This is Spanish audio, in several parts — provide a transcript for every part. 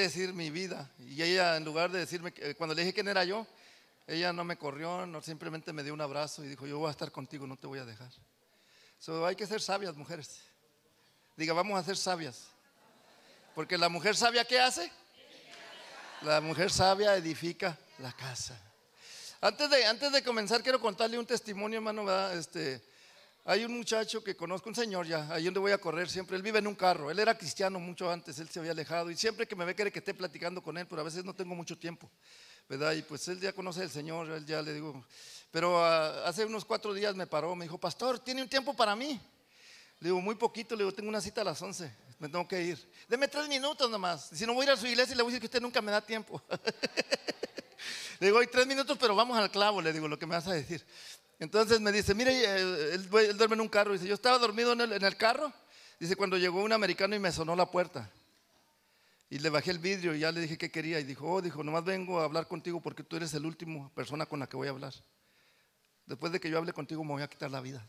decir mi vida. Y ella, en lugar de decirme, cuando le dije quién era yo, ella no me corrió, no, simplemente me dio un abrazo y dijo, yo voy a estar contigo, no te voy a dejar. So, hay que ser sabias, mujeres. Diga, vamos a ser sabias. Porque la mujer sabia, ¿qué hace? La mujer sabia edifica la casa. Antes de, antes de comenzar, quiero contarle un testimonio, hermano. Este, hay un muchacho que conozco, un señor ya, ahí donde voy a correr siempre. Él vive en un carro. Él era cristiano mucho antes, él se había alejado. Y siempre que me ve, quiere que esté platicando con él, pero a veces no tengo mucho tiempo. ¿verdad? Y pues él ya conoce al Señor, él ya le digo. Pero ah, hace unos cuatro días me paró, me dijo, Pastor, ¿tiene un tiempo para mí? Le digo, muy poquito, le digo, tengo una cita a las 11, me tengo que ir. Deme tres minutos nomás. Si no voy a ir a su iglesia, le voy a decir que usted nunca me da tiempo. Le digo, hay tres minutos, pero vamos al clavo, le digo lo que me vas a decir. Entonces me dice, mire, eh, él, duerme en un carro. Dice, yo estaba dormido en el, carro. Dice, cuando llegó un americano y me sonó la puerta. Y le bajé el vidrio y ya le dije qué quería. Y dijo, oh, dijo, nomás vengo a hablar contigo porque tú eres el último persona con la que voy a hablar. Después de que yo hable contigo me voy a quitar la vida.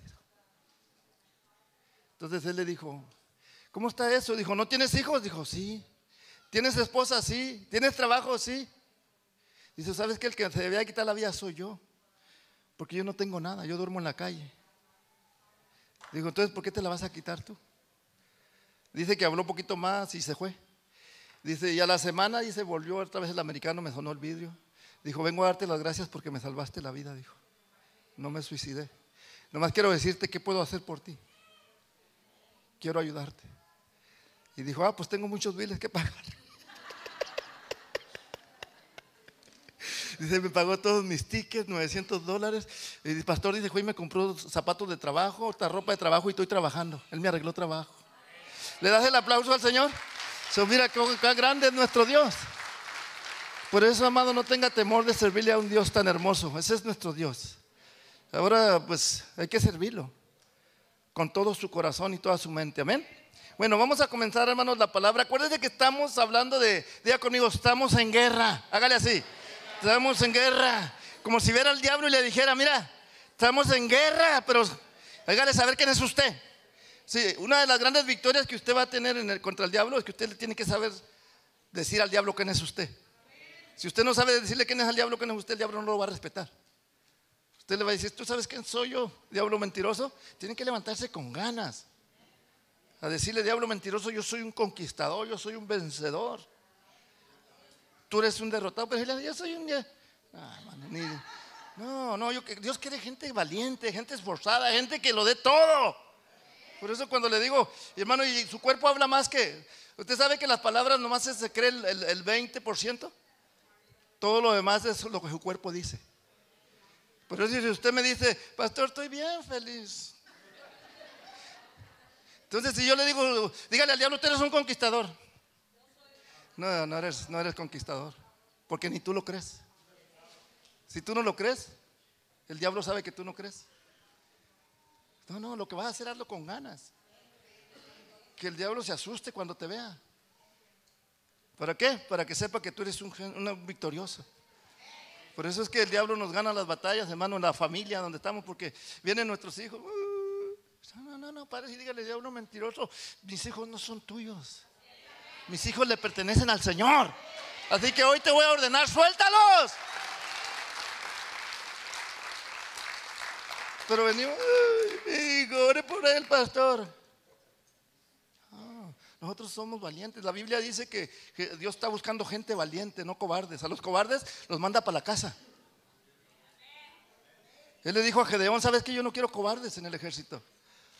Entonces él le dijo, ¿cómo está eso? Dijo, ¿no tienes hijos? Dijo, sí. ¿Tienes esposa? Sí. ¿Tienes trabajo? Sí. Dice, ¿sabes que el que se debía quitar la vida soy yo? Porque yo no tengo nada, yo duermo en la calle. Digo, entonces, ¿por qué te la vas a quitar tú? Dice que habló un poquito más y se fue. Dice, y a la semana, dice, volvió otra vez el americano, me sonó el vidrio. Dijo, vengo a darte las gracias porque me salvaste la vida, dijo. No me suicidé. Nomás quiero decirte qué puedo hacer por ti. Quiero ayudarte. Y dijo, ah, pues tengo muchos biles que pagar. Dice, me pagó todos mis tickets, 900 dólares. El pastor dice, hoy me compró zapatos de trabajo, otra ropa de trabajo y estoy trabajando. Él me arregló trabajo. ¿Le das el aplauso al Señor? So, mira qué, grande es nuestro Dios. Por eso, amado, no tenga temor de servirle a un Dios tan hermoso. Ese es nuestro Dios. Ahora, pues, hay que servirlo con todo su corazón y toda su mente. Amén. Bueno, vamos a comenzar, hermanos, la palabra. Acuérdense que estamos hablando de, diga conmigo, estamos en guerra. Hágale así. Estamos en guerra. Como si viera al diablo y le dijera, mira, estamos en guerra, pero hágale saber quién es usted. Sí, una de las grandes victorias que usted va a tener en el, contra el diablo es que usted le tiene que saber decir al diablo quién es usted. Si usted no sabe decirle quién es al diablo, quién es usted, el diablo no lo va a respetar. Usted le va a decir, ¿tú sabes quién soy yo, diablo mentiroso? Tiene que levantarse con ganas. A decirle, diablo mentiroso, yo soy un conquistador, yo soy un vencedor tú eres un derrotado, pero yo soy un... Ah, no, no, Dios quiere gente valiente, gente esforzada, gente que lo dé todo. Por eso cuando le digo, hermano, y su cuerpo habla más que... Usted sabe que las palabras nomás se cree el, el 20%. Todo lo demás es lo que su cuerpo dice. Por eso si usted me dice, pastor, estoy bien feliz. Entonces si yo le digo, dígale al diablo, usted es un conquistador. No, no eres, no eres conquistador, porque ni tú lo crees. Si tú no lo crees, el diablo sabe que tú no crees. No, no, lo que vas a hacer hazlo con ganas. Que el diablo se asuste cuando te vea. ¿Para qué? Para que sepa que tú eres un, victorioso. Por eso es que el diablo nos gana las batallas, hermano, en la familia donde estamos, porque vienen nuestros hijos. Uh, no, no, no, padre, y dígale, diablo mentiroso, mis hijos no son tuyos. Mis hijos le pertenecen al Señor. Así que hoy te voy a ordenar, suéltalos. Pero venimos, hijo, ore por él, pastor. Ah, nosotros somos valientes. La Biblia dice que, que, Dios está buscando gente valiente, no cobardes. A los cobardes los manda para la casa. Él le dijo a Gedeón, ¿sabes que yo no quiero cobardes en el ejército?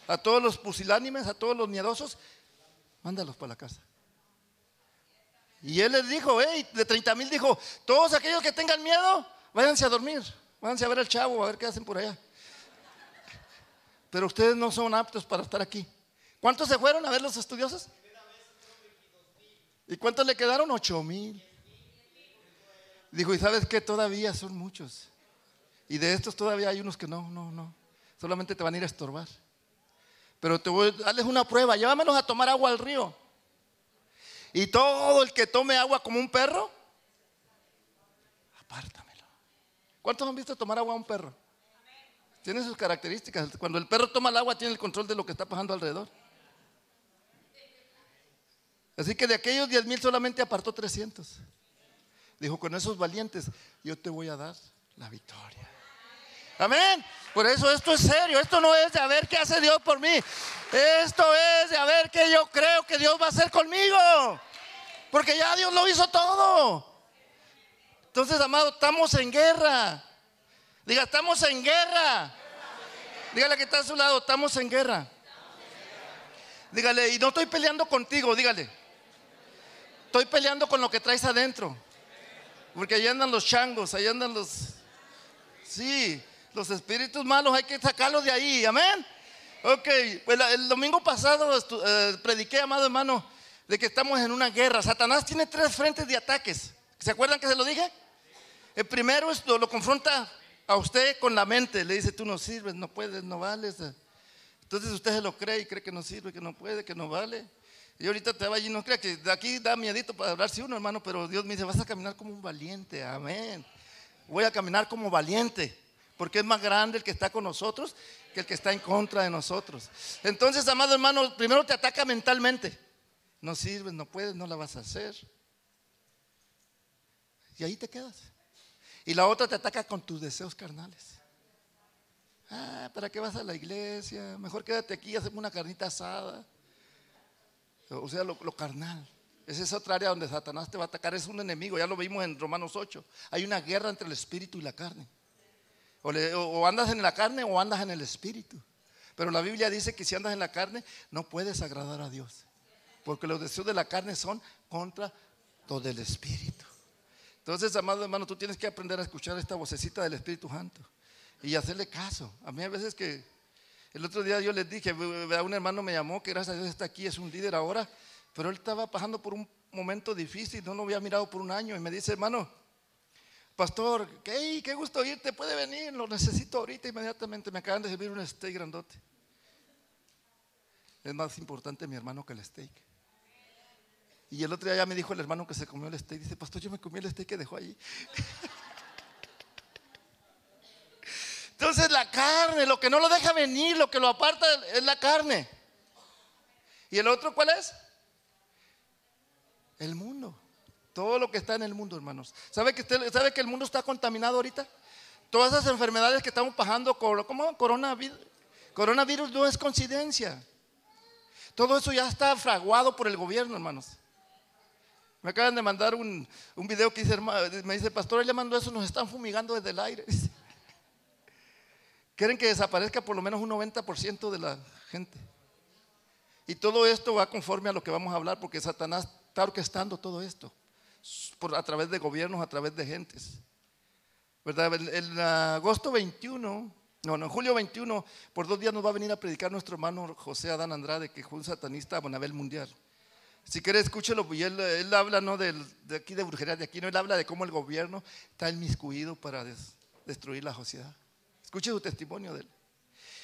A todos los pusilánimes, a todos los miedosos, mándalos para la casa. Y él les dijo, hey, de 30 mil dijo, todos aquellos que tengan miedo, váyanse a dormir, váyanse a ver al chavo, a ver qué hacen por allá. Pero ustedes no son aptos para estar aquí. ¿Cuántos se fueron a ver los estudiosos? ¿Y cuántos le quedaron? Ocho mil. Dijo, ¿y sabes qué? Todavía son muchos. Y de estos todavía hay unos que no, no, no. Solamente te van a ir a estorbar. Pero te voy a darles una prueba. Llévamelos a tomar agua al río. Y todo el que tome agua como un perro, apártamelo. ¿Cuántos han visto tomar agua a un perro? Tiene sus características. Cuando el perro toma el agua, tiene el control de lo que está pasando alrededor. Así que de aquellos 10 mil solamente apartó 300. Dijo, con esos valientes yo te voy a dar la victoria. Amén. Por eso esto es serio. Esto no es de a ver qué hace Dios por mí. Esto es de a ver qué yo creo que Dios va a hacer conmigo. Porque ya Dios lo hizo todo. Entonces, amado, estamos en guerra. Diga, estamos en guerra. Dígale que está a su lado, estamos en guerra. Dígale, y no estoy peleando contigo, dígale. Estoy peleando con lo que traes adentro. Porque ahí andan los changos, ahí andan los... Sí, los espíritus malos hay que sacarlos de ahí, amén. Ok, pues el domingo pasado eh, prediqué, amado hermano, de que estamos en una guerra. Satanás tiene tres frentes de ataques. ¿Se acuerdan que se lo dije? El primero es, lo, confronta a usted con la mente. Le dice, tú no sirves, no puedes, no vales. Entonces usted se lo cree y cree que no sirve, que no puede, que no vale. Y ahorita te va allí, no crea que de aquí da miedito para hablar si uno, hermano, pero Dios me dice, vas a caminar como un valiente, amén. Voy a caminar como valiente, porque es más grande el que está con nosotros que el que está en contra de nosotros. Entonces, amado hermano, primero te ataca mentalmente. No sirves, no puedes, no la vas a hacer. Y ahí te quedas. Y la otra te ataca con tus deseos carnales. Ah, ¿para qué vas a la iglesia? Mejor quédate aquí y hacemos una carnita asada. O sea, lo, carnal. Esa es otra área donde Satanás te va a atacar. Es un enemigo. Ya lo vimos en Romanos 8. Hay una guerra entre el espíritu y la carne. O, andas en la carne o andas en el espíritu. Pero la Biblia dice que si andas en la carne no puedes agradar a Dios. Porque los deseos de la carne son contra todo el espíritu. Entonces, amado hermano, tú tienes que aprender a escuchar esta vocecita del Espíritu Santo y hacerle caso. A mí a veces que el otro día yo les dije, un hermano me llamó que gracias a Dios está aquí, es un líder ahora, pero él estaba pasando por un momento difícil, no lo había mirado por un año y me dice, hermano, pastor, qué, gusto irte, puede venir, lo necesito ahorita inmediatamente, me acaban de servir un steak grandote. Es más importante mi hermano que el steak. Y el otro día ya me dijo el hermano que se comió el steak. Dice, pastor, yo me comí el steak que dejó allí. Entonces la carne, lo que no lo deja venir, lo que lo aparta es la carne. ¿Y el otro cuál es? El mundo. Todo lo que está en el mundo, hermanos. ¿Sabe que, usted, ¿sabe que el mundo está contaminado ahorita? Todas esas enfermedades que estamos pasando, como coronavirus, coronavirus no es coincidencia. Todo eso ya está fraguado por el gobierno, hermanos. Me acaban de mandar un, video que dice, me dice, pastor, le mandó eso, nos están fumigando desde el aire. Quieren que desaparezca por lo menos un 90% de la gente. Y todo esto va conforme a lo que vamos a hablar, porque Satanás está orquestando todo esto por, a través de gobiernos, a través de gentes. ¿Verdad? En agosto 21, no, no, en julio 21, por dos días nos va a venir a predicar nuestro hermano José Adán Andrade, que fue un satanista a nivel mundial. Si quiere, escúchelo, y él, habla no de aquí de brujería, de aquí, no, él habla de cómo el gobierno está inmiscuido para destruir la sociedad. Escuche su testimonio de él.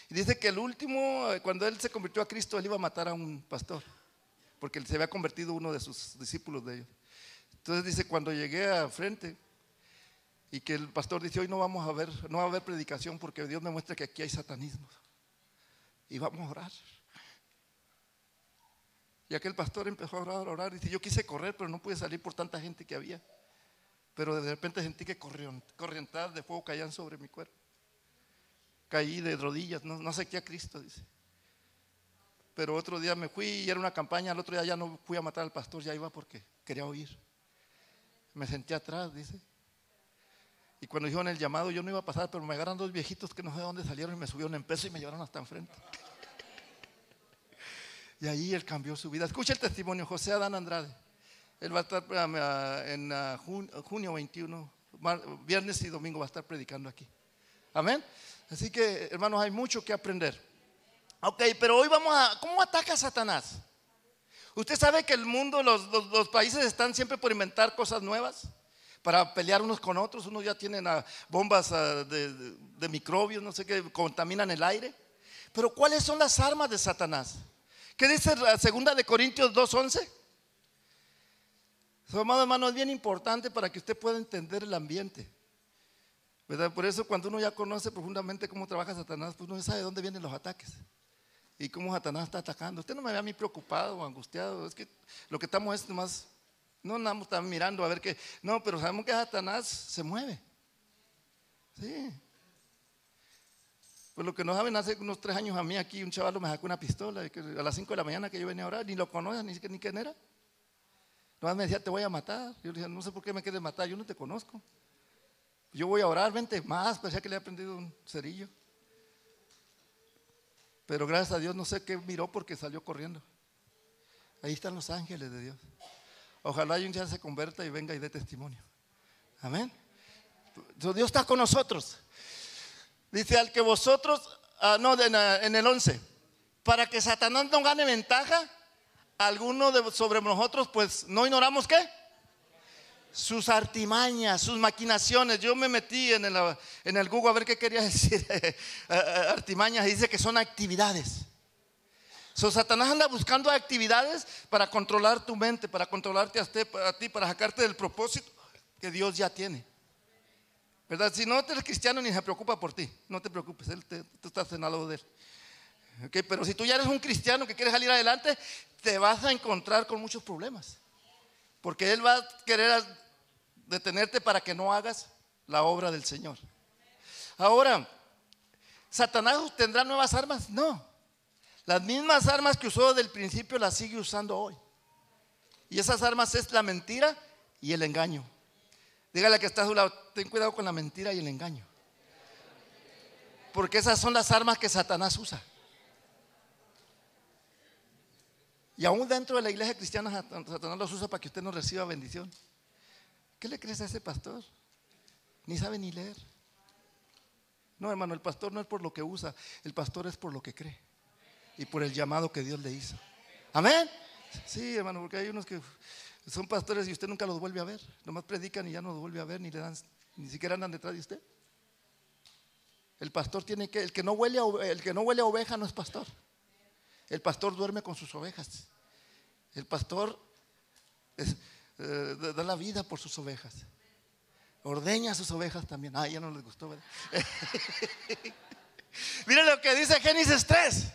Y dice que el último, eh, cuando él se convirtió a Cristo, él iba a matar a un pastor, porque él se había convertido uno de sus discípulos de ellos. Entonces dice, cuando llegué a frente, y que el pastor dice, hoy no vamos a ver, no va a haber predicación porque Dios me muestra que aquí hay satanismo. Y vamos a orar. Y aquel pastor empezó a orar, a orar. Dice, yo quise correr, pero no pude salir por tanta gente que había. Pero de repente sentí que corrientadas de fuego caían sobre mi cuerpo. Caí de rodillas, no, no sé qué a Cristo, dice. Pero otro día me fui y era una campaña, al otro día ya no fui a matar al pastor, ya iba porque quería oír. Me senté atrás, dice. Y cuando dijeron el llamado, yo no iba a pasar, pero me agarran dos viejitos que no sé de dónde salieron y me subieron en peso y me llevaron hasta enfrente. Y ahí él cambió su vida. Escucha el testimonio, José Adán Andrade. Él va a estar um, uh, en uh, junio 21, viernes y domingo va a estar predicando aquí. Amén. Así que, hermanos, hay mucho que aprender. Ok, pero hoy vamos a, ¿cómo ataca Satanás? Usted sabe que el mundo, los, países están siempre por inventar cosas nuevas para pelear unos con otros. Unos ya tienen bombas de, de microbios, no sé qué, contaminan el aire. Pero ¿cuáles son las armas de Satanás? ¿Qué dice la segunda de Corintios 2.11? Su amado hermano, es bien importante para que usted pueda entender el ambiente. ¿verdad? Por eso cuando uno ya conoce profundamente cómo trabaja Satanás, pues uno sabe de dónde vienen los ataques. Y cómo Satanás está atacando. Usted no me ve a mí preocupado o angustiado. Es que lo que estamos es más, no andamos mirando a ver qué. No, pero sabemos que Satanás se mueve. Sí. Pues lo que no saben, hace unos tres años a mí aquí un chaval me sacó una pistola a las 5 de la mañana que yo venía a orar, ni lo conocía, ni, ni quién era. Nomás me decía, te voy a matar. Yo le dije, no sé por qué me quieres matar, yo no te conozco. Yo voy a orar, vente más, parecía que le había prendido un cerillo. Pero gracias a Dios no sé qué miró porque salió corriendo. Ahí están los ángeles de Dios. Ojalá un día se converta y venga y dé testimonio. Amén. Dios está con nosotros. Dice al que vosotros, ah, no, en el 11, para que Satanás no gane ventaja, alguno de, sobre nosotros, pues no ignoramos qué? Sus artimañas, sus maquinaciones. Yo me metí en el, Google a ver qué quería decir artimañas y dice que son actividades. So, Satanás anda buscando actividades para controlar tu mente, para controlarte a, ti, para sacarte del propósito que Dios ya tiene. ¿Verdad? Si no eres cristiano ni se preocupa por ti, no te preocupes, él tú estás en algo de él. Okay, pero si tú ya eres un cristiano que quiere salir adelante, te vas a encontrar con muchos problemas. Porque Él va a querer detenerte para que no hagas la obra del Señor. Ahora, ¿Satanás tendrá nuevas armas? No. Las mismas armas que usó desde el principio las sigue usando hoy. Y esas armas es la mentira y el engaño. Dígale que está a su lado, ten cuidado con la mentira y el engaño. Porque esas son las armas que Satanás usa. Y aún dentro de la iglesia cristiana, Satanás los usa para que usted no reciba bendición. ¿Qué le crees a ese pastor? Ni sabe ni leer. No, hermano, el pastor no es por lo que usa, el pastor es por lo que cree y por el llamado que Dios le hizo. Amén. Sí, hermano, porque hay unos que son pastores y usted nunca los vuelve a ver. Nomás predican y ya no los vuelve a ver, ni le dan, ni siquiera andan detrás de usted. El pastor tiene que, el que no huele a, el que no huele a oveja no es pastor. El pastor duerme con sus ovejas. El pastor eh, da la vida por sus ovejas. Ordeña sus ovejas también. Ah, ya no les gustó. Miren lo que dice Génesis 3.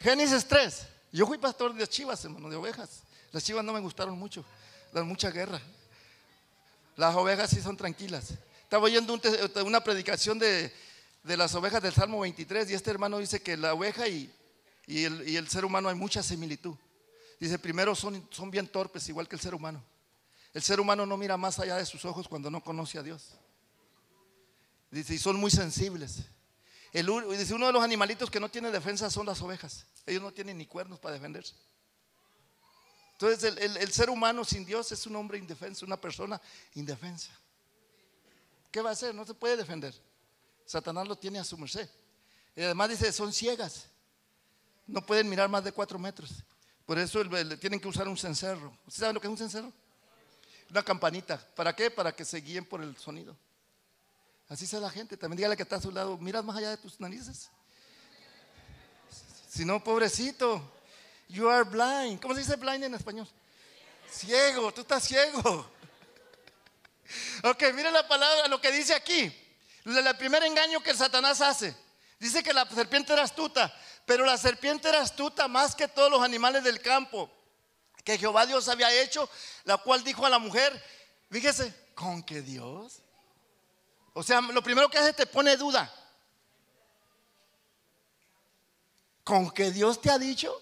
Génesis 3. Yo fui pastor de chivas, hermano, de ovejas. Las chivas no me gustaron mucho. Dan mucha guerra. Las ovejas sí son tranquilas. Estaba oyendo una predicación de, de las ovejas del Salmo 23 y este hermano dice que la oveja y, y el, ser humano hay mucha similitud. Dice, primero son, bien torpes, igual que el ser humano. El ser humano no mira más allá de sus ojos cuando no conoce a Dios. Dice, y son muy sensibles. El, dice, uno de los animalitos que no tiene defensa son las ovejas. Ellos no tienen ni cuernos para defenderse. Entonces el, el, ser humano sin Dios es un hombre indefenso, una persona indefensa. ¿Qué va a hacer? No se puede defender. Satanás lo tiene a su merced. Y además dice, son ciegas no pueden mirar más de cuatro metros. Por eso tienen que usar un cencerro. ¿Usted sabe lo que es un cencerro? Una campanita. ¿Para qué? Para que se guíen por el sonido. Así sea la gente. También dígale que está a su lado. Miras más allá de tus narices. Si no, pobrecito. You are blind. ¿Cómo se dice blind en español? Ciego. Tú estás ciego. Ok, mire la palabra, lo que dice aquí. El primer engaño que Satanás hace. Dice que la serpiente era astuta. Pero la serpiente era astuta más que todos los animales del campo que Jehová Dios había hecho, la cual dijo a la mujer, fíjese, ¿con que Dios? O sea, lo primero que hace te pone duda. ¿Con que Dios te ha dicho?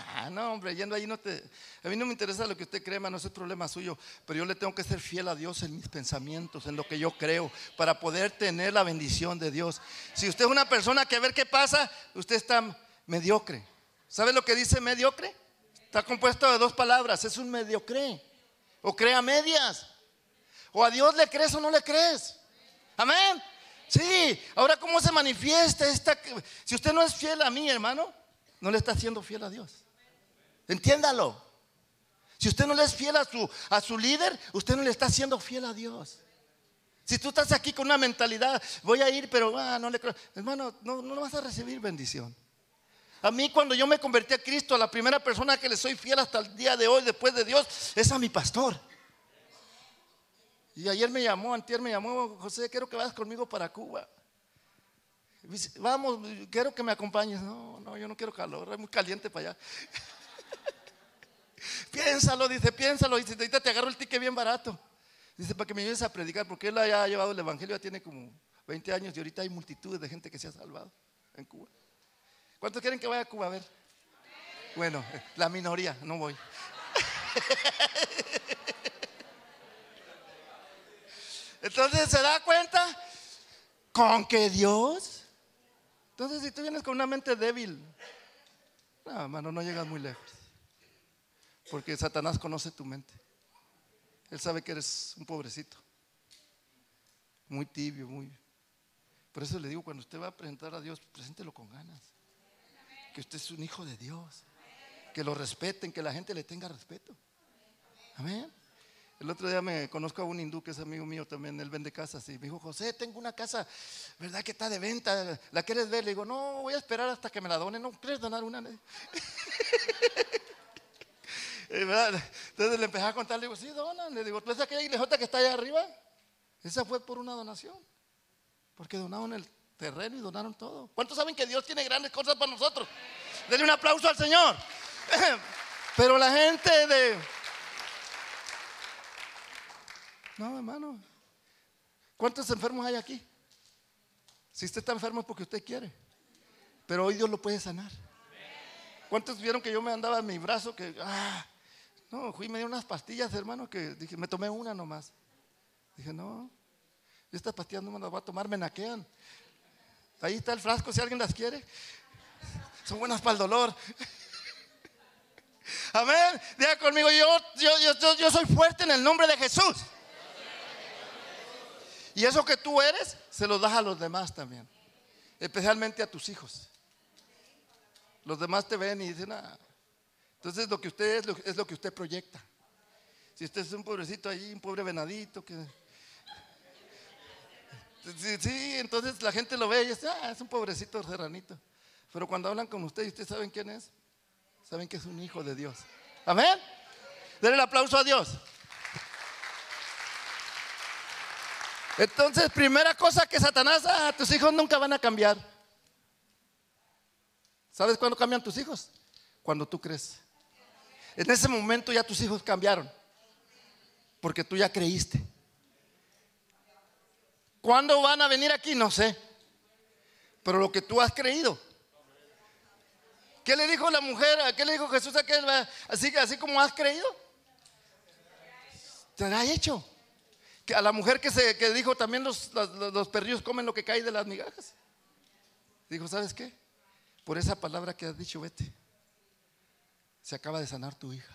Ah, no, hombre, yendo ahí no te. A mí no me interesa lo que usted cree, no es el problema suyo. Pero yo le tengo que ser fiel a Dios en mis pensamientos, en lo que yo creo, para poder tener la bendición de Dios. Si usted es una persona que a ver qué pasa, usted está mediocre. ¿Sabe lo que dice mediocre? Está compuesto de dos palabras: es un mediocre. O crea medias. O a Dios le crees o no le crees. Amén. Sí, ahora cómo se manifiesta esta... Si usted no es fiel a mí, hermano, no le está siendo fiel a Dios. Entiéndalo. Si usted no le es fiel a su, a su líder, usted no le está siendo fiel a Dios. Si tú estás aquí con una mentalidad, voy a ir, pero ah, no le creo. Hermano, no, no vas a recibir bendición. A mí cuando yo me convertí a Cristo, la primera persona que le soy fiel hasta el día de hoy, después de Dios, es a mi pastor. Y ayer me llamó, antier me llamó, José, quiero que vayas conmigo para Cuba. Vamos, quiero que me acompañes. No, no, yo no quiero calor, es muy caliente para allá. Piénsalo, dice, piénsalo. Dice, ahorita te agarro el ticket bien barato. Dice, para que me ayudes a predicar, porque él ha llevado el evangelio, ya tiene como 20 años y ahorita hay multitudes de gente que se ha salvado en Cuba. ¿Cuántos quieren que vaya a Cuba a ver? Bueno, la minoría, no voy. Entonces, ¿se da cuenta? Con que Dios. Entonces, si tú vienes con una mente débil, no, hermano, no llegas muy lejos. Porque Satanás conoce tu mente. Él sabe que eres un pobrecito. Muy tibio, muy. Por eso le digo, cuando usted va a presentar a Dios, preséntelo con ganas. Que usted es un hijo de Dios. Que lo respeten, que la gente le tenga respeto. Amén. El otro día me conozco a un hindú que es amigo mío también, él vende casas y me dijo, José, tengo una casa, ¿verdad que está de venta? ¿La quieres ver? Le digo, no, voy a esperar hasta que me la donen, ¿no quieres donar una? Entonces le empecé a contar, le digo, sí, donan. Le digo, ¿tú ves aquella iglesota que está allá arriba? Esa fue por una donación. Porque donaron el terreno y donaron todo. ¿Cuántos saben que Dios tiene grandes cosas para nosotros? Denle un aplauso al Señor. Pero la gente de... No, hermano. ¿Cuántos enfermos hay aquí? Si usted está enfermo es porque usted quiere. Pero hoy Dios lo puede sanar. ¿Cuántos vieron que yo me andaba en mi brazo que... Ah, no, fui y me dio unas pastillas, hermano, que dije, me tomé una nomás. Dije, no, estas pastillas no me las voy a tomar, me naquean. Ahí está el frasco, si alguien las quiere. Son buenas para el dolor. Amén. Diga conmigo, yo, yo, yo, soy fuerte en el nombre de Jesús. Y eso que tú eres, se lo das a los demás también. Especialmente a tus hijos. Los demás te ven y dicen, ah, entonces lo que usted es, es lo que usted proyecta. Si usted es un pobrecito allí, un pobre venadito, que... Sí, entonces la gente lo ve y dice, ah, es un pobrecito serranito. Pero cuando hablan con usted y ustedes saben quién es, saben que es un hijo de Dios. Amén. Denle el aplauso a Dios. Entonces, primera cosa que Satanás, ah, tus hijos nunca van a cambiar. ¿Sabes cuándo cambian tus hijos? Cuando tú crees. En ese momento ya tus hijos cambiaron. Porque tú ya creíste. ¿Cuándo van a venir aquí? No sé. Pero lo que tú has creído. ¿Qué le dijo la mujer? ¿Qué le dijo Jesús a aquel? Así, así como has creído. Te ha hecho. Que a la mujer que, se, que dijo también los, los, los perrillos comen lo que cae de las migajas. Dijo, ¿sabes qué? Por esa palabra que has dicho, vete se acaba de sanar tu hija.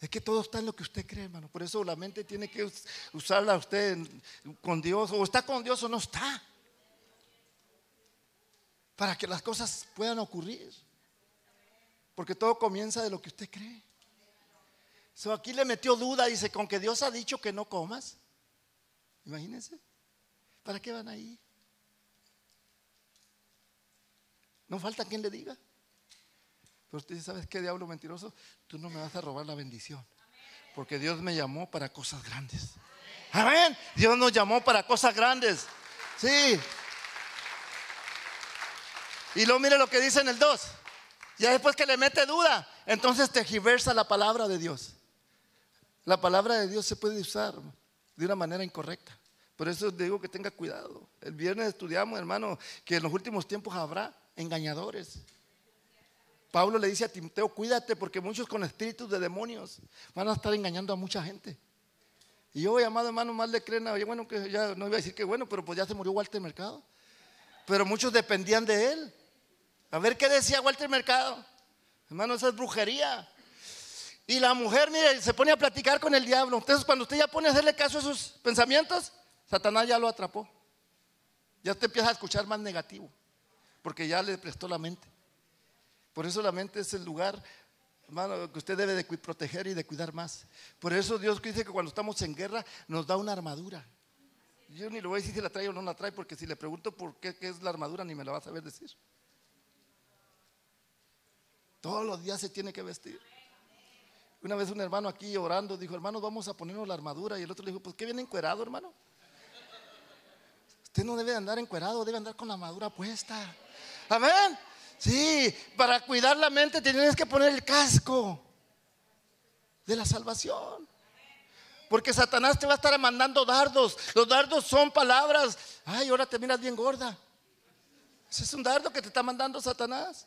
Es que todo está en lo que usted cree, hermano. Por eso la mente tiene que usarla usted con Dios. O está con Dios o no está. Para que las cosas puedan ocurrir. Porque todo comienza de lo que usted cree. So, aquí le metió duda. Dice, con que Dios ha dicho que no comas. Imagínense. ¿Para qué van ahí? No falta quien le diga. Usted dice, ¿sabes qué diablo mentiroso? Tú no me vas a robar la bendición. Porque Dios me llamó para cosas grandes. Amén. Dios nos llamó para cosas grandes. Sí. Y luego mire lo que dice en el 2. Ya después que le mete duda, entonces te giversa la palabra de Dios. La palabra de Dios se puede usar de una manera incorrecta. Por eso digo que tenga cuidado. El viernes estudiamos, hermano, que en los últimos tiempos habrá engañadores. Pablo le dice a Timoteo, cuídate porque muchos con espíritus de demonios van a estar engañando a mucha gente. Y yo, amado hermano, más le creen, bueno, que ya no iba a decir que bueno, pero pues ya se murió Walter Mercado. Pero muchos dependían de él. A ver qué decía Walter Mercado. Hermano, esa es brujería. Y la mujer, mire, se pone a platicar con el diablo. Entonces, cuando usted ya pone a hacerle caso a sus pensamientos, Satanás ya lo atrapó. Ya usted empieza a escuchar más negativo, porque ya le prestó la mente. Por eso la mente es el lugar, hermano, que usted debe de proteger y de cuidar más. Por eso Dios dice que cuando estamos en guerra nos da una armadura. Yo ni le voy a decir si la trae o no la trae, porque si le pregunto por qué, es la armadura, ni me la va a saber decir. Todos los días se tiene que vestir. Una vez un hermano aquí orando dijo, hermano, vamos a ponernos la armadura. Y el otro le dijo, pues ¿qué viene encuerado, hermano? Usted no debe andar encuerado, debe andar con la madura puesta. Amén. Sí, para cuidar la mente tienes que poner el casco de la salvación. Porque Satanás te va a estar mandando dardos. Los dardos son palabras. Ay, ahora te miras bien gorda. Ese es un dardo que te está mandando Satanás.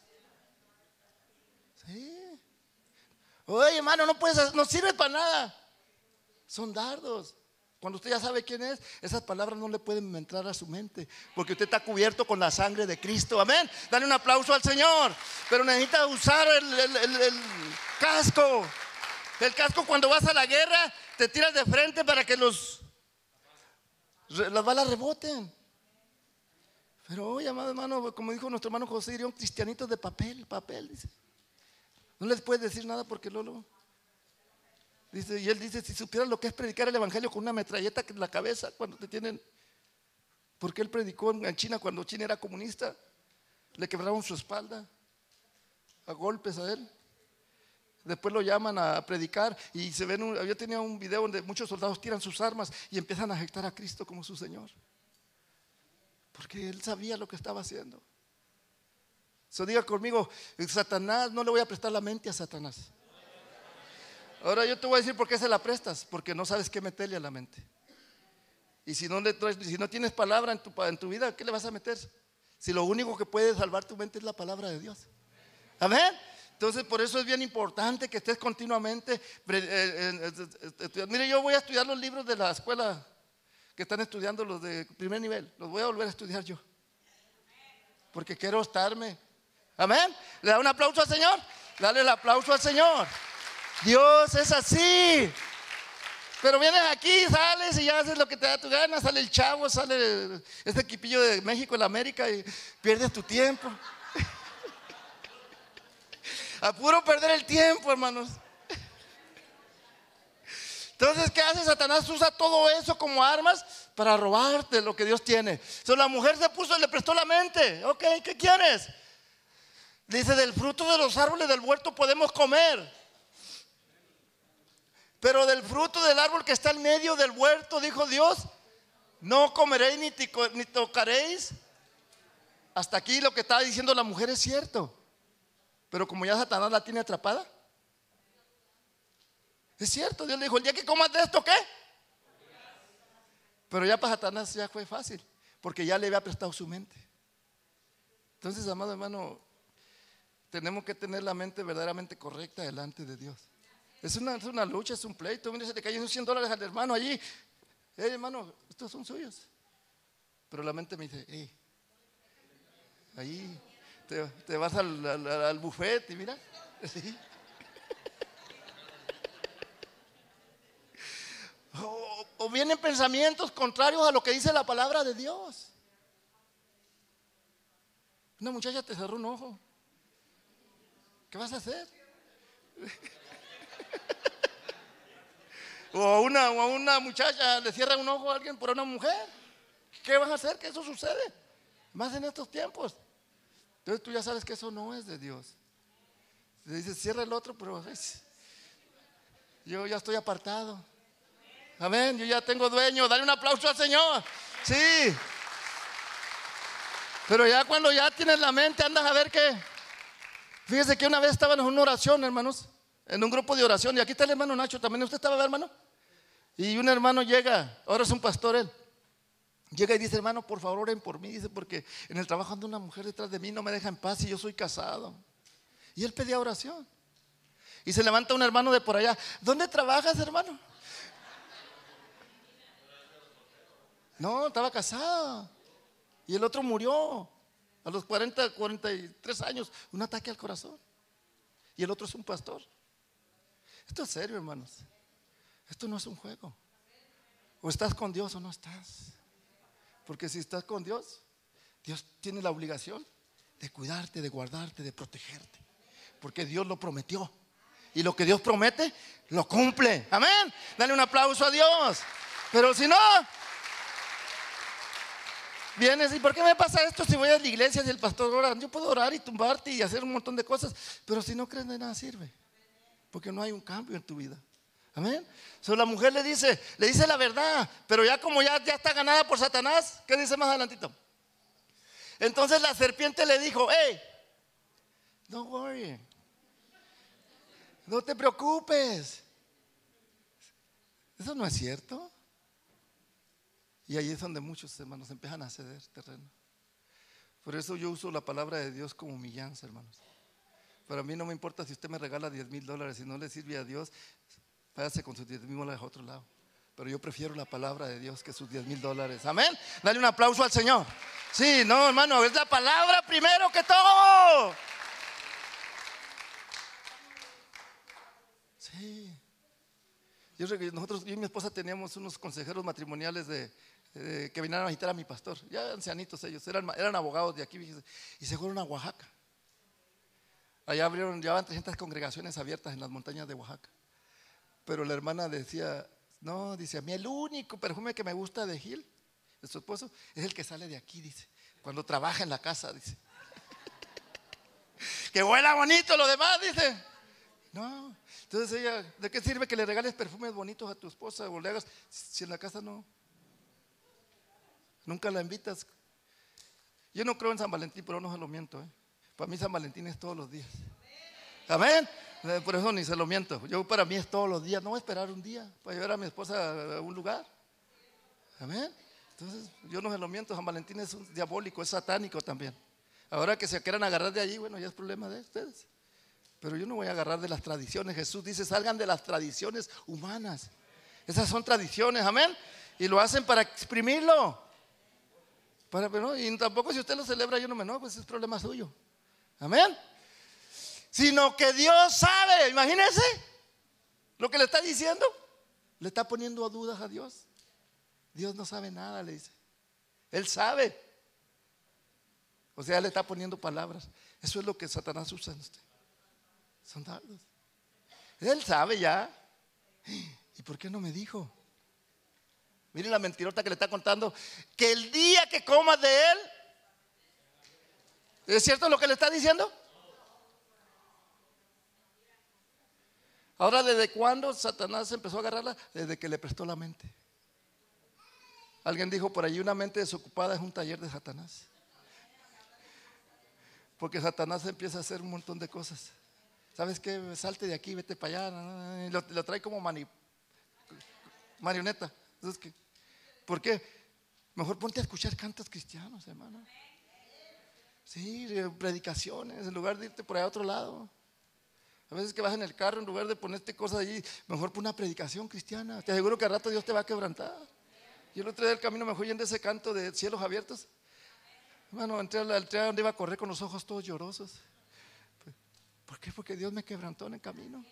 Sí. Oye, hermano, no puedes, no sirve para nada. Son dardos. Cuando usted ya sabe quién es, esas palabras no le pueden entrar a su mente, porque usted está cubierto con la sangre de Cristo. Amén. Dale un aplauso al Señor. Pero necesita usar el, casco. El casco cuando vas a la guerra, te tiras de frente para que los las balas reboten. Pero oye, amado hermano, como dijo nuestro hermano José, un cristianito de papel, papel, dice. No les puedes decir nada porque Lolo. Dice, y él dice, si supieran lo que es predicar el Evangelio con una metralleta en la cabeza cuando te tienen... Porque él predicó en China cuando China era comunista. Le quebraron su espalda a golpes a él. Después lo llaman a predicar y se ven, un, tenía un video donde muchos soldados tiran sus armas y empiezan a aceptar a Cristo como su Señor. Porque él sabía lo que estaba haciendo. So diga conmigo, Satanás, no le voy a prestar la mente a Satanás. Ahora yo te voy a decir por qué se la prestas, porque no sabes qué meterle a la mente. Y si no, le si no tienes palabra en tu, en tu vida, ¿qué le vas a meter? Si lo único que puede salvar tu mente es la palabra de Dios. Amén. Entonces, por eso es bien importante que estés continuamente. Eh, eh, eh, Mire, yo voy a estudiar los libros de la escuela que están estudiando los de primer nivel. Los voy a volver a estudiar yo. Porque quiero estarme. Amén. ¿Le da un aplauso al Señor? Dale el aplauso al Señor. Dios es así. Pero vienes aquí, sales y ya haces lo que te da tu gana. Sale el chavo, sale este equipillo de México, en América y pierdes tu tiempo. A puro perder el tiempo, hermanos. Entonces, ¿qué hace Satanás? Usa todo eso como armas para robarte lo que Dios tiene. La mujer se puso y le prestó la mente. Ok, ¿qué quieres? Dice, del fruto de los árboles del huerto podemos comer. Pero del fruto del árbol que está en medio del huerto, dijo Dios, no comeréis ni, ni tocaréis. Hasta aquí lo que estaba diciendo la mujer es cierto. Pero como ya Satanás la tiene atrapada. Es cierto, Dios le dijo, el día que comas de esto, ¿qué? Pero ya para Satanás ya fue fácil, porque ya le había prestado su mente. Entonces, amado hermano, tenemos que tener la mente verdaderamente correcta delante de Dios. Es una, lucha, es un pleito. Mira, se te caen 100 dólares al hermano allí. Hey, hermano, estos son suyos. Pero la mente me dice, ahí te, vas al, al, buffet y mira. O, o vienen pensamientos contrarios a lo que dice la palabra de Dios. Una muchacha te cerró un ojo. ¿Qué vas a hacer? o, una, o a una muchacha le cierra un ojo a alguien por una mujer. ¿Qué vas a hacer? Que eso sucede. Más en estos tiempos. Entonces tú ya sabes que eso no es de Dios. Dice, cierra el otro, pero yo ya estoy apartado. Amén, yo ya tengo dueño. Dale un aplauso al Señor. Sí. Pero ya cuando ya tienes la mente, andas a ver qué. Fíjese que una vez estaban en una oración, hermanos, en un grupo de oración, y aquí está el hermano Nacho, también usted estaba, hermano. Y un hermano llega, ahora es un pastor él. Llega y dice, hermano, por favor oren por mí. Dice, porque en el trabajo anda una mujer detrás de mí, no me deja en paz y yo soy casado. Y él pedía oración. Y se levanta un hermano de por allá. ¿Dónde trabajas, hermano? No, estaba casado. Y el otro murió. A los 40, 43 años, un ataque al corazón. Y el otro es un pastor. Esto es serio, hermanos. Esto no es un juego. O estás con Dios o no estás. Porque si estás con Dios, Dios tiene la obligación de cuidarte, de guardarte, de protegerte. Porque Dios lo prometió. Y lo que Dios promete, lo cumple. Amén. Dale un aplauso a Dios. Pero si no, Vienes, ¿y por qué me pasa esto si voy a la iglesia y el pastor ora? Yo puedo orar y tumbarte y hacer un montón de cosas, pero si no crees de nada sirve. Porque no hay un cambio en tu vida. Amén. So, la mujer le dice, le dice la verdad, pero ya como ya, ya está ganada por Satanás, ¿qué dice más adelantito? Entonces la serpiente le dijo, hey, don't worry, no te preocupes. Eso no es cierto. Y ahí es donde muchos hermanos empiezan a ceder terreno. Por eso yo uso la palabra de Dios como millanza, hermanos. Para mí no me importa si usted me regala 10 mil dólares, si no le sirve a Dios, váyase con sus 10 mil dólares a otro lado. Pero yo prefiero la palabra de Dios que sus 10 mil dólares. Amén. Dale un aplauso al Señor. Sí, no, hermano, es la palabra primero que todo. Sí. Yo, nosotros, yo y mi esposa teníamos unos consejeros matrimoniales de, que vinieron a visitar a mi pastor. Ya ancianitos ellos, eran, eran abogados de aquí y se fueron a Oaxaca. Allá abrieron, llevaban 300 congregaciones abiertas en las montañas de Oaxaca. Pero la hermana decía, no, dice, a mí el único perfume que me gusta de Gil, de su esposo, es el que sale de aquí, dice, cuando trabaja en la casa, dice. que huela bonito lo demás, dice. No, entonces ella, ¿de qué sirve que le regales perfumes bonitos a tu esposa o le hagas si en la casa no? Nunca la invitas. Yo no creo en San Valentín, pero no se lo miento. ¿eh? Para mí San Valentín es todos los días. Amén. Eh, por eso ni se lo miento. Yo para mí es todos los días. No voy a esperar un día para llevar a mi esposa a un lugar. Amén. Entonces yo no se lo miento. San Valentín es un diabólico, es satánico también. Ahora que se quieran agarrar de allí, bueno, ya es problema de ustedes. Pero yo no voy a agarrar de las tradiciones. Jesús dice, salgan de las tradiciones humanas. Esas son tradiciones, amén. Y lo hacen para exprimirlo. Para, y tampoco si usted lo celebra, yo no me enojo, pues es problema suyo. Amén. Sino que Dios sabe, imagínense lo que le está diciendo. Le está poniendo a dudas a Dios. Dios no sabe nada, le dice. Él sabe. O sea, le está poniendo palabras. Eso es lo que Satanás usa en usted. Son. Él sabe ya. ¿Y por qué no me dijo? Miren la mentirota que le está contando. Que el día que comas de él. ¿Es cierto lo que le está diciendo? Ahora, ¿desde cuándo Satanás empezó a agarrarla? Desde que le prestó la mente. Alguien dijo por allí, una mente desocupada es un taller de Satanás. Porque Satanás empieza a hacer un montón de cosas. ¿Sabes qué? Salte de aquí, vete para allá. Y lo, trae como marioneta. ¿Por qué? Mejor ponte a escuchar cantos cristianos, hermano. Sí, predicaciones, en lugar de irte por allá a otro lado. A veces que vas en el carro, en lugar de ponerte cosas allí, mejor pon una predicación cristiana. Te aseguro que al rato Dios te va a quebrantar. Yo el otro día del camino me fui yendo ese canto de cielos abiertos. Bueno, entré al tren donde iba a correr con los ojos todos llorosos. ¿Por qué? Porque Dios me quebrantó en el camino.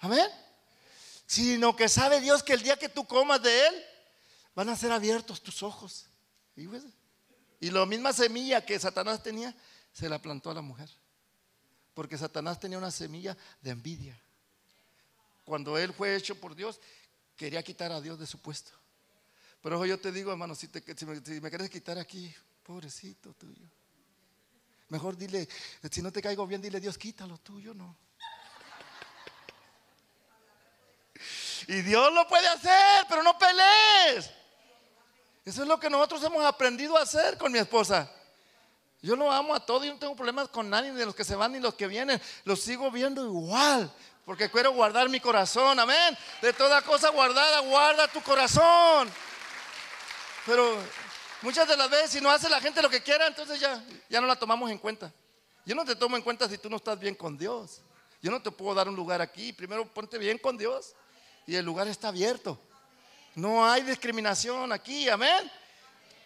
Amén. Sino que sabe Dios que el día que tú comas de Él, van a ser abiertos tus ojos. Y la misma semilla que Satanás tenía, se la plantó a la mujer. Porque Satanás tenía una semilla de envidia. Cuando él fue hecho por Dios, quería quitar a Dios de su puesto. Pero yo te digo, hermano, si, me, quieres quitar aquí, pobrecito tuyo. Mejor dile, si no te caigo bien, dile Dios, quítalo tuyo, no. Y Dios lo puede hacer, pero no pelees. Eso es lo que nosotros hemos aprendido a hacer con mi esposa. Yo lo amo a todos y no tengo problemas con nadie, ni de los que se van ni los que vienen. Los sigo viendo igual, porque quiero guardar mi corazón, amén. De toda cosa guardada, guarda tu corazón. Pero muchas de las veces, si no hace la gente lo que quiera, entonces ya, ya no la tomamos en cuenta. Yo no te tomo en cuenta si tú no estás bien con Dios. Yo no te puedo dar un lugar aquí. Primero ponte bien con Dios y el lugar está abierto. No hay discriminación aquí, amén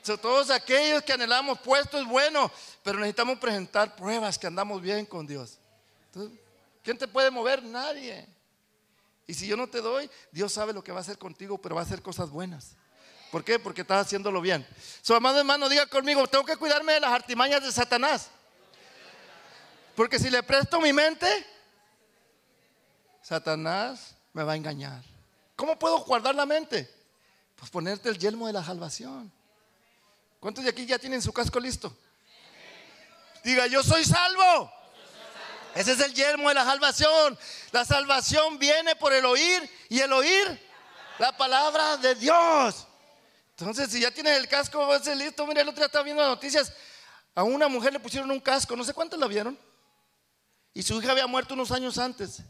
todos aquellos que anhelamos puestos buenos, pero necesitamos presentar pruebas que andamos bien con Dios. ¿Quién te puede mover? Nadie. Y si yo no te doy, Dios sabe lo que va a hacer contigo, pero va a hacer cosas buenas. ¿Por qué? Porque estás haciéndolo bien. Su amado hermano, diga conmigo, tengo que cuidarme de las artimañas de Satanás. Porque si le presto mi mente, Satanás me va a engañar. ¿Cómo puedo guardar la mente? Pues ponerte el yelmo de la salvación. ¿Cuántos de aquí ya tienen su casco listo? Diga, yo soy salvo. Ese es el yelmo de la salvación. La salvación viene por el oír y el oír la palabra de Dios. Entonces, si ya tienes el casco, ese listo. Mira, el otro día estaba viendo las noticias. A una mujer le pusieron un casco, no sé cuántos la vieron. Y su hija había muerto unos años antes.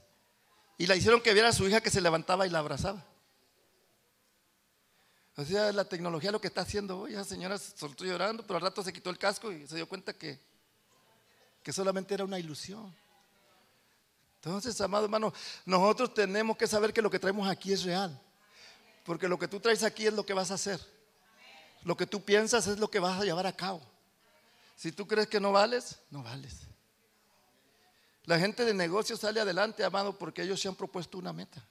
Y la hicieron que viera a su hija que se levantaba y la abrazaba. O sea, la tecnología lo que está haciendo hoy, esa señora soltó llorando, pero al rato se quitó el casco y se dio cuenta que, que solamente era una ilusión. Entonces, amado hermano, nosotros tenemos que saber que lo que traemos aquí es real. Porque lo que tú traes aquí es lo que vas a hacer. Lo que tú piensas es lo que vas a llevar a cabo. Si tú crees que no vales, no vales. La gente de negocio sale adelante, amado, porque ellos se han propuesto una meta.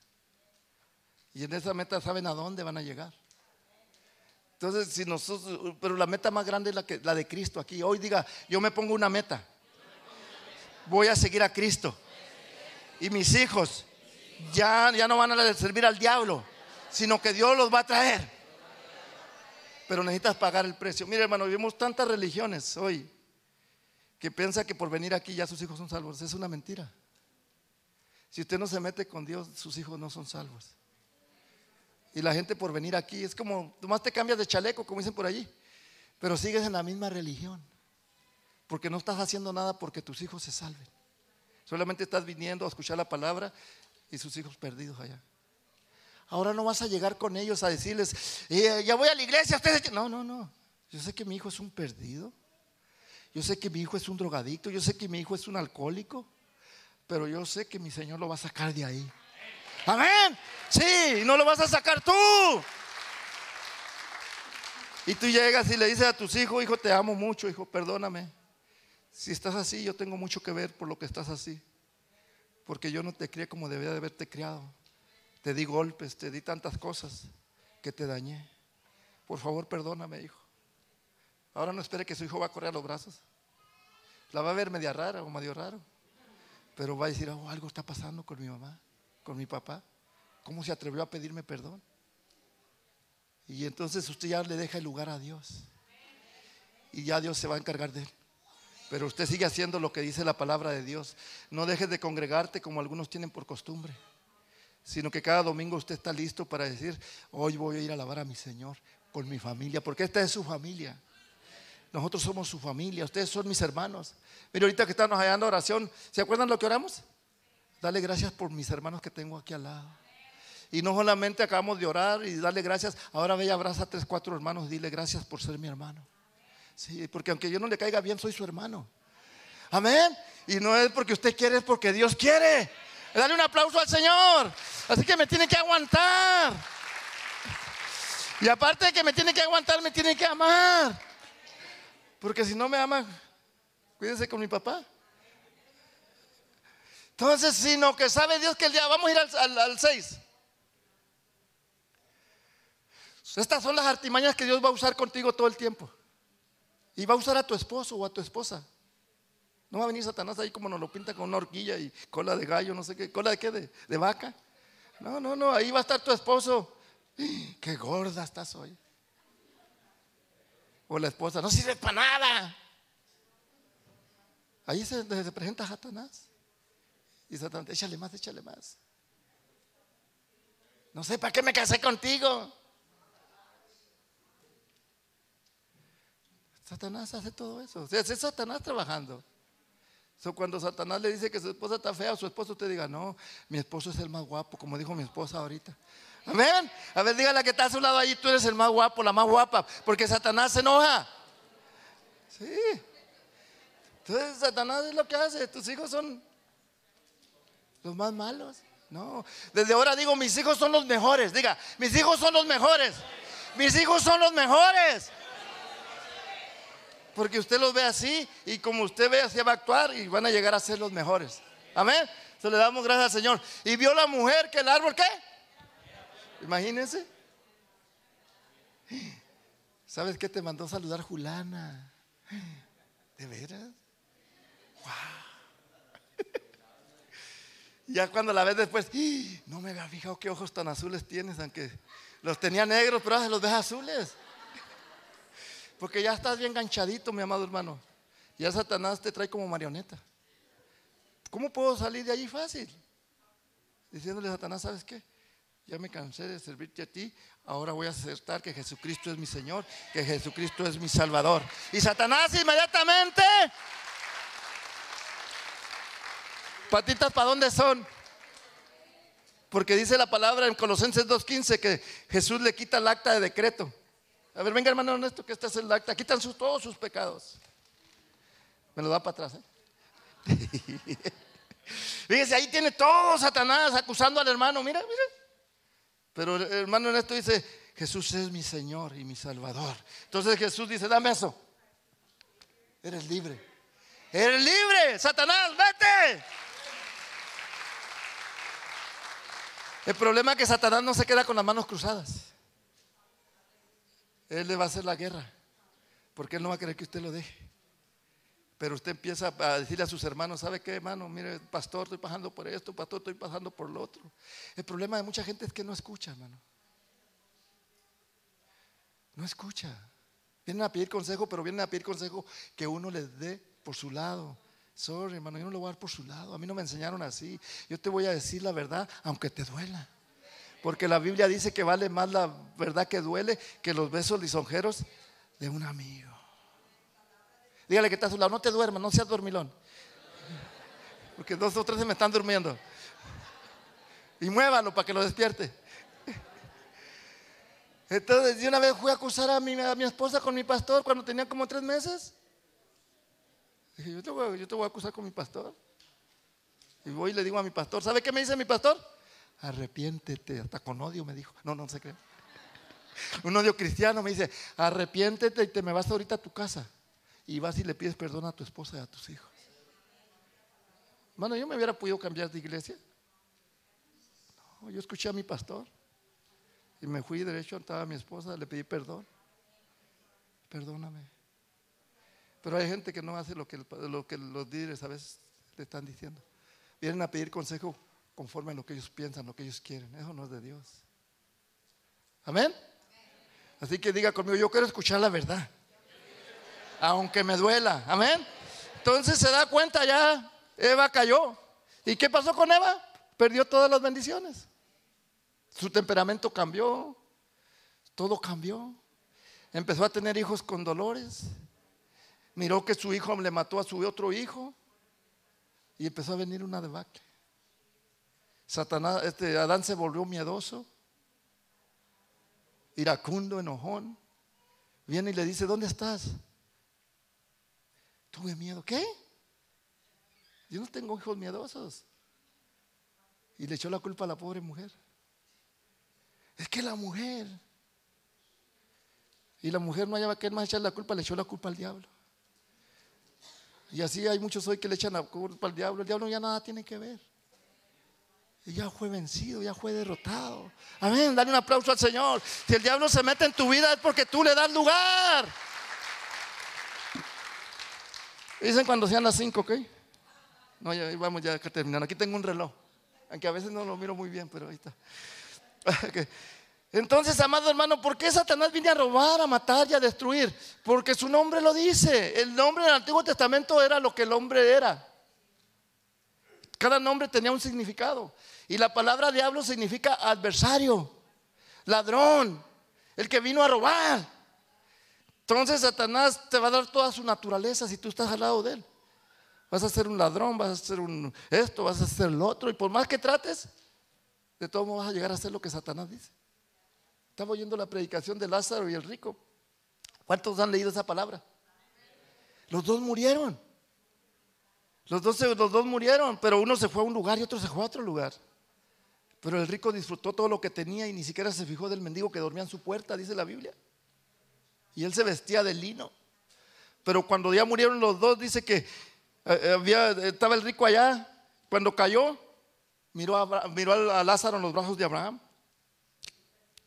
Y en esa meta saben a dónde van a llegar. Entonces, si nosotros, pero la meta más grande es la, que, la de Cristo aquí. Hoy diga, yo me pongo una meta. Voy a seguir a Cristo. Y mis hijos ya, ya no van a servir al diablo, sino que Dios los va a traer. Pero necesitas pagar el precio. Mire, hermano, vivimos tantas religiones hoy que piensa que por venir aquí ya sus hijos son salvos. Es una mentira. Si usted no se mete con Dios, sus hijos no son salvos. Y la gente por venir aquí es como, nomás te cambias de chaleco, como dicen por allí, pero sigues en la misma religión. Porque no estás haciendo nada porque tus hijos se salven. Solamente estás viniendo a escuchar la palabra y sus hijos perdidos allá. Ahora no vas a llegar con ellos a decirles, eh, ya voy a la iglesia, ustedes. No, no, no. Yo sé que mi hijo es un perdido. Yo sé que mi hijo es un drogadicto. Yo sé que mi hijo es un alcohólico. Pero yo sé que mi Señor lo va a sacar de ahí. Amén. Sí, no lo vas a sacar tú. Y tú llegas y le dices a tus hijos, hijo, te amo mucho, hijo, perdóname. Si estás así, yo tengo mucho que ver por lo que estás así. Porque yo no te crié como debía de haberte criado. Te di golpes, te di tantas cosas que te dañé. Por favor, perdóname, hijo. Ahora no espere que su hijo va a correr a los brazos. La va a ver media rara o medio raro. Pero va a decir, oh, algo está pasando con mi mamá con mi papá? ¿Cómo se atrevió a pedirme perdón? Y entonces usted ya le deja el lugar a Dios. Y ya Dios se va a encargar de él. Pero usted sigue haciendo lo que dice la palabra de Dios. No dejes de congregarte como algunos tienen por costumbre. Sino que cada domingo usted está listo para decir, hoy voy a ir a alabar a mi Señor con mi familia. Porque esta es su familia. Nosotros somos su familia. Ustedes son mis hermanos. Mire, ahorita que estamos hallando oración, ¿se acuerdan lo que oramos? Dale gracias por mis hermanos que tengo aquí al lado. Y no solamente acabamos de orar y darle gracias, ahora ve y abraza a tres, cuatro hermanos dile gracias por ser mi hermano. Sí, porque aunque yo no le caiga bien, soy su hermano. Amén. Y no es porque usted quiere, es porque Dios quiere. Dale un aplauso al Señor. Así que me tiene que aguantar. Y aparte de que me tiene que aguantar, me tiene que amar. Porque si no me ama, cuídense con mi papá. Entonces, sino que sabe Dios que el día, vamos a ir al 6. Estas son las artimañas que Dios va a usar contigo todo el tiempo. Y va a usar a tu esposo o a tu esposa. No va a venir Satanás ahí como nos lo pinta con una horquilla y cola de gallo, no sé qué. ¿Cola de qué? ¿De, vaca? No, no, no. Ahí va a estar tu esposo. Qué gorda estás hoy. O la esposa, no sirve para nada. Ahí se presenta Satanás. Y Satanás, échale más, échale más. No sé para qué me casé contigo. Satanás hace todo eso. O sea, es Satanás trabajando. cuando Satanás le dice que su esposa está fea, su esposo te diga, no, mi esposo es el más guapo, como dijo mi esposa ahorita. Amén. A ver, dígale que está a su lado ahí, tú eres el más guapo, la más guapa, porque Satanás se enoja. Sí. Entonces, Satanás es lo que hace. Tus hijos son los más malos. No, desde ahora digo, mis hijos son los mejores. Diga, mis hijos son los mejores. Mis hijos son los mejores. Porque usted los ve así y como usted ve así va a actuar y van a llegar a ser los mejores. Amén. Entonces le damos gracias al Señor. Y vio la mujer que el árbol, ¿qué? Imagínense. ¿Sabes qué te mandó saludar Julana? ¿De veras? Wow. Ya cuando la ves después, ¡Ah! no me había fijado qué ojos tan azules tienes, aunque los tenía negros, pero ahora los ves azules. Porque ya estás bien ganchadito, mi amado hermano. Ya Satanás te trae como marioneta. ¿Cómo puedo salir de allí fácil? Diciéndole a Satanás, ¿sabes qué? Ya me cansé de servirte a ti, ahora voy a aceptar que Jesucristo es mi Señor, que Jesucristo es mi Salvador. Y Satanás inmediatamente, patitas, ¿para dónde son? Porque dice la palabra en Colosenses 2.15 que Jesús le quita el acta de decreto. A ver, venga hermano honesto, que este es el acta. Quitan todos sus pecados. Me lo da para atrás. ¿eh? Fíjese, ahí tiene todo Satanás acusando al hermano. Mira, mira. Pero el hermano en esto dice, Jesús es mi Señor y mi Salvador. Entonces Jesús dice, dame eso. Eres libre. Eres libre, Satanás, vete. El problema es que Satanás no se queda con las manos cruzadas. Él le va a hacer la guerra, porque él no va a querer que usted lo deje. Pero usted empieza a decirle a sus hermanos, ¿sabe qué, hermano? Mire, pastor, estoy pasando por esto, pastor, estoy pasando por lo otro. El problema de mucha gente es que no escucha, hermano. No escucha. Vienen a pedir consejo, pero vienen a pedir consejo que uno les dé por su lado. Sorry, hermano, yo no lo voy a dar por su lado. A mí no me enseñaron así. Yo te voy a decir la verdad, aunque te duela. Porque la Biblia dice que vale más la verdad que duele que los besos lisonjeros de un amigo. Dígale que está a su lado, no te duermas, no seas dormilón. Porque dos o tres se me están durmiendo. Y muévalo para que lo despierte. Entonces, yo una vez fui a acusar a mi, a mi esposa con mi pastor cuando tenía como tres meses. Dije, yo te, voy, yo te voy a acusar con mi pastor. Y voy y le digo a mi pastor, ¿sabe qué me dice mi pastor? Arrepiéntete, hasta con odio me dijo. No, no se cree. Un odio cristiano me dice, arrepiéntete y te me vas ahorita a tu casa y vas y le pides perdón a tu esposa y a tus hijos. Mano, yo me hubiera podido cambiar de iglesia. No, yo escuché a mi pastor y me fui derecho, estaba mi esposa, le pedí perdón. Perdóname. Pero hay gente que no hace lo que, lo que los líderes a veces le están diciendo. Vienen a pedir consejo conforme a lo que ellos piensan, lo que ellos quieren. Eso no es de Dios. Amén. Así que diga conmigo, yo quiero escuchar la verdad aunque me duela. Amén. Entonces se da cuenta ya, Eva cayó. ¿Y qué pasó con Eva? Perdió todas las bendiciones. Su temperamento cambió, todo cambió. Empezó a tener hijos con dolores. Miró que su hijo le mató a su otro hijo y empezó a venir una debacle. Satanás, este Adán se volvió miedoso, iracundo, enojón. Viene y le dice, ¿dónde estás? Tuve miedo. ¿Qué? Yo no tengo hijos miedosos. Y le echó la culpa a la pobre mujer. Es que la mujer. Y la mujer no hallaba que más echar la culpa, le echó la culpa al diablo. Y así hay muchos hoy que le echan la culpa al diablo. El diablo ya nada tiene que ver. Y ya fue vencido, ya fue derrotado. Amén, dale un aplauso al Señor. Si el diablo se mete en tu vida es porque tú le das lugar. Dicen cuando sean las 5, ¿ok? No, ya vamos ya a terminar. Aquí tengo un reloj, aunque a veces no lo miro muy bien, pero ahí está. Entonces, amado hermano, ¿por qué Satanás viene a robar, a matar y a destruir? Porque su nombre lo dice. El nombre en el Antiguo Testamento era lo que el hombre era. Cada nombre tenía un significado. Y la palabra diablo significa adversario, ladrón, el que vino a robar. Entonces Satanás te va a dar toda su naturaleza si tú estás al lado de él. Vas a ser un ladrón, vas a ser un esto, vas a ser lo otro. Y por más que trates, de todo modo vas a llegar a hacer lo que Satanás dice. Estaba oyendo la predicación de Lázaro y el rico. ¿Cuántos han leído esa palabra? Los dos murieron. Los dos, los dos murieron, pero uno se fue a un lugar y otro se fue a otro lugar. Pero el rico disfrutó todo lo que tenía y ni siquiera se fijó del mendigo que dormía en su puerta, dice la Biblia. Y él se vestía de lino. Pero cuando ya murieron los dos, dice que eh, había, estaba el rico allá. Cuando cayó, miró a, miró a Lázaro en los brazos de Abraham.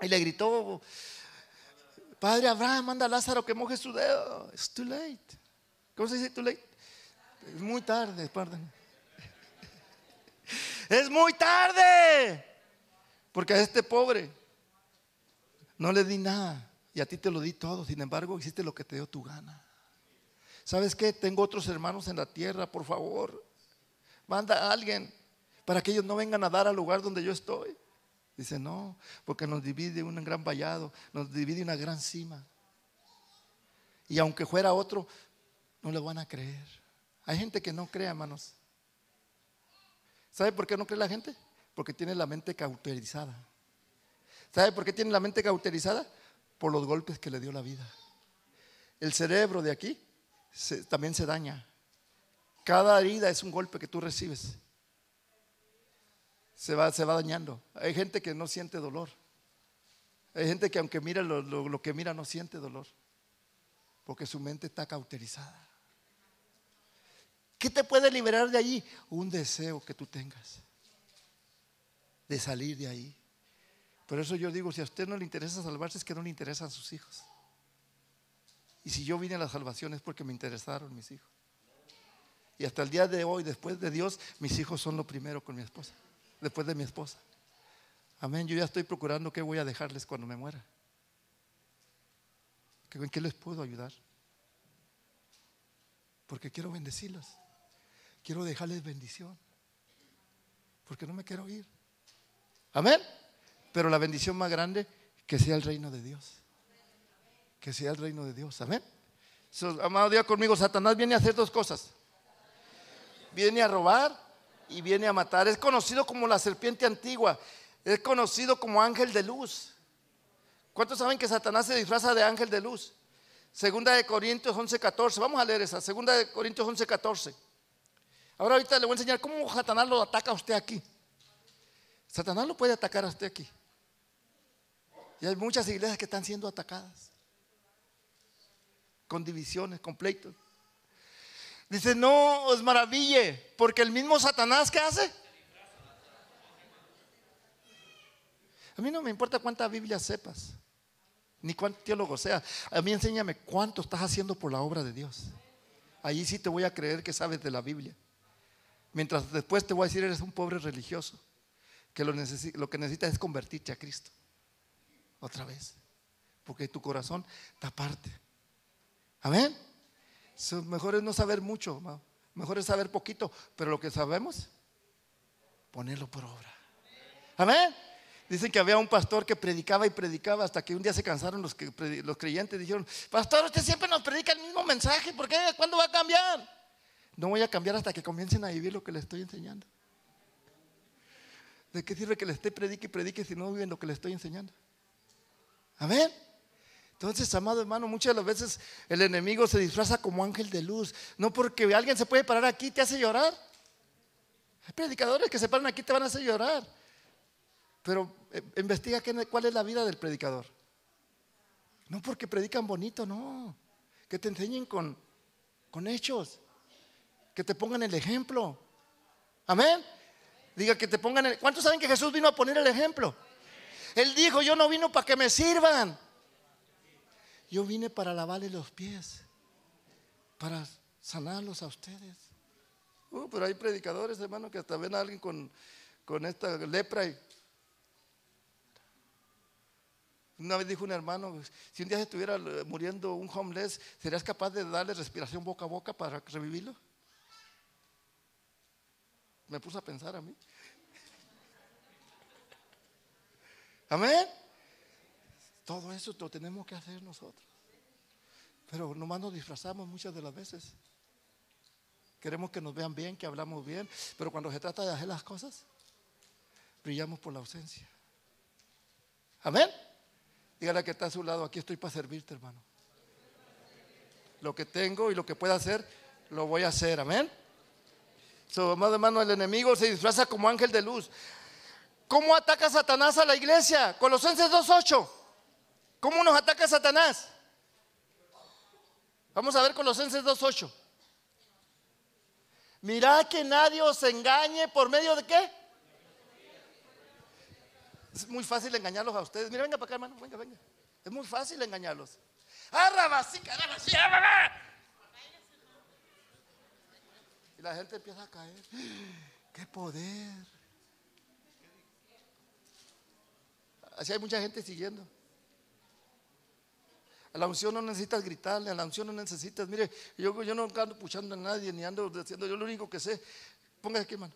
Y le gritó, Padre Abraham, manda a Lázaro que moje su dedo. It's too late. ¿Cómo se dice too late? Es muy tarde, perdón. Es muy tarde. Porque a este pobre no le di nada. Y a ti te lo di todo, sin embargo hiciste lo que te dio tu gana. ¿Sabes qué? Tengo otros hermanos en la tierra, por favor. Manda a alguien para que ellos no vengan a dar al lugar donde yo estoy. Dice, no, porque nos divide un gran vallado, nos divide una gran cima. Y aunque fuera otro, no le van a creer. Hay gente que no cree, hermanos. ¿Sabe por qué no cree la gente? Porque tiene la mente cauterizada. ¿Sabe por qué tiene la mente cauterizada? Por los golpes que le dio la vida. El cerebro de aquí también se daña. Cada herida es un golpe que tú recibes. Se va, se va dañando. Hay gente que no siente dolor. Hay gente que aunque mira lo, lo que mira no siente dolor. Porque su mente está cauterizada. ¿Qué te puede liberar de ahí? Un deseo que tú tengas de salir de ahí. Por eso yo digo, si a usted no le interesa salvarse, es que no le interesan sus hijos. Y si yo vine a la salvación es porque me interesaron mis hijos. Y hasta el día de hoy, después de Dios, mis hijos son lo primero con mi esposa, después de mi esposa. Amén, yo ya estoy procurando qué voy a dejarles cuando me muera. ¿En qué les puedo ayudar? Porque quiero bendecirlos. Quiero dejarles bendición. Porque no me quiero ir. Amén. Pero la bendición más grande, que sea el reino de Dios. Que sea el reino de Dios. Amén. amado Dios conmigo, Satanás viene a hacer dos cosas. Viene a robar y viene a matar. Es conocido como la serpiente antigua. Es conocido como ángel de luz. ¿Cuántos saben que Satanás se disfraza de ángel de luz? Segunda de Corintios 11:14. Vamos a leer esa. Segunda de Corintios 11:14. Ahora ahorita le voy a enseñar cómo Satanás lo ataca a usted aquí. Satanás lo puede atacar a usted aquí. Y hay muchas iglesias que están siendo atacadas. Con divisiones, con pleitos. Dice, no os maraville, porque el mismo Satanás, ¿qué hace? A mí no me importa cuánta Biblia sepas, ni cuánto teólogo sea. A mí enséñame cuánto estás haciendo por la obra de Dios. Allí sí te voy a creer que sabes de la Biblia. Mientras después te voy a decir, eres un pobre religioso que lo, lo que necesitas es convertirte a Cristo. Otra vez. Porque tu corazón está aparte. Amén. Mejor es no saber mucho, mejor es saber poquito, pero lo que sabemos, ponerlo por obra. Amén. Dicen que había un pastor que predicaba y predicaba hasta que un día se cansaron los, que, los creyentes. Dijeron, pastor, usted siempre nos predica el mismo mensaje, ¿por qué? ¿Cuándo va a cambiar? No voy a cambiar hasta que comiencen a vivir lo que le estoy enseñando. ¿De qué sirve que le esté predique y predique si no viven lo que le estoy enseñando? Amén. Entonces, amado hermano, muchas de las veces el enemigo se disfraza como ángel de luz. No porque alguien se puede parar aquí y te hace llorar. Hay predicadores que se paran aquí y te van a hacer llorar. Pero eh, investiga cuál es la vida del predicador. No porque predican bonito, no. Que te enseñen con, con hechos. Que te pongan el ejemplo. Amén. Diga que te pongan el... ¿Cuántos saben que Jesús vino a poner el ejemplo? Él dijo, yo no vino para que me sirvan. Yo vine para lavarle los pies, para sanarlos a ustedes. Uh, pero hay predicadores, hermano, que hasta ven a alguien con, con esta lepra y... Una vez dijo un hermano, si un día se estuviera muriendo un homeless, ¿serías capaz de darle respiración boca a boca para revivirlo? Me puso a pensar a mí. Amén. Todo eso lo tenemos que hacer nosotros. Pero nomás nos disfrazamos muchas de las veces. Queremos que nos vean bien, que hablamos bien, pero cuando se trata de hacer las cosas, brillamos por la ausencia. Amén. Dígale que está a su lado, aquí estoy para servirte, hermano. Lo que tengo y lo que pueda hacer, lo voy a hacer. Amén. Su amado hermano, el enemigo se disfraza como ángel de luz. ¿Cómo ataca Satanás a la iglesia? Colosenses 2.8. ¿Cómo nos ataca Satanás? Vamos a ver Colosenses 2.8. Mirad que nadie os engañe por medio de qué? Es muy fácil engañarlos a ustedes. Mira, venga para acá, hermano. Venga, venga. Es muy fácil engañarlos. Y la gente empieza a caer. ¡Qué poder! Así hay mucha gente siguiendo. A la unción no necesitas gritarle, a la unción no necesitas, mire, yo, no ando puchando a nadie, ni ando diciendo, yo lo único que sé, ponga aquí mano.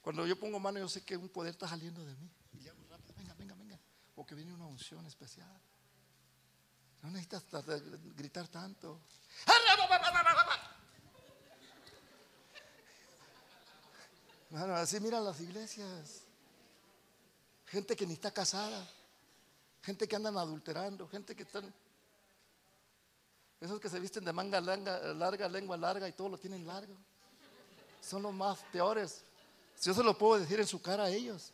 Cuando yo pongo mano, yo sé que un poder está saliendo de mí. Y le hago rápido, venga, venga, venga. Porque viene una unción especial. No necesitas gritar tanto. Bueno, así miran las iglesias. Gente que ni está casada. Gente que andan adulterando. Gente que están. Esos que se visten de manga larga, lengua larga y todo lo tienen largo. Son los más peores. Si yo se lo puedo decir en su cara a ellos.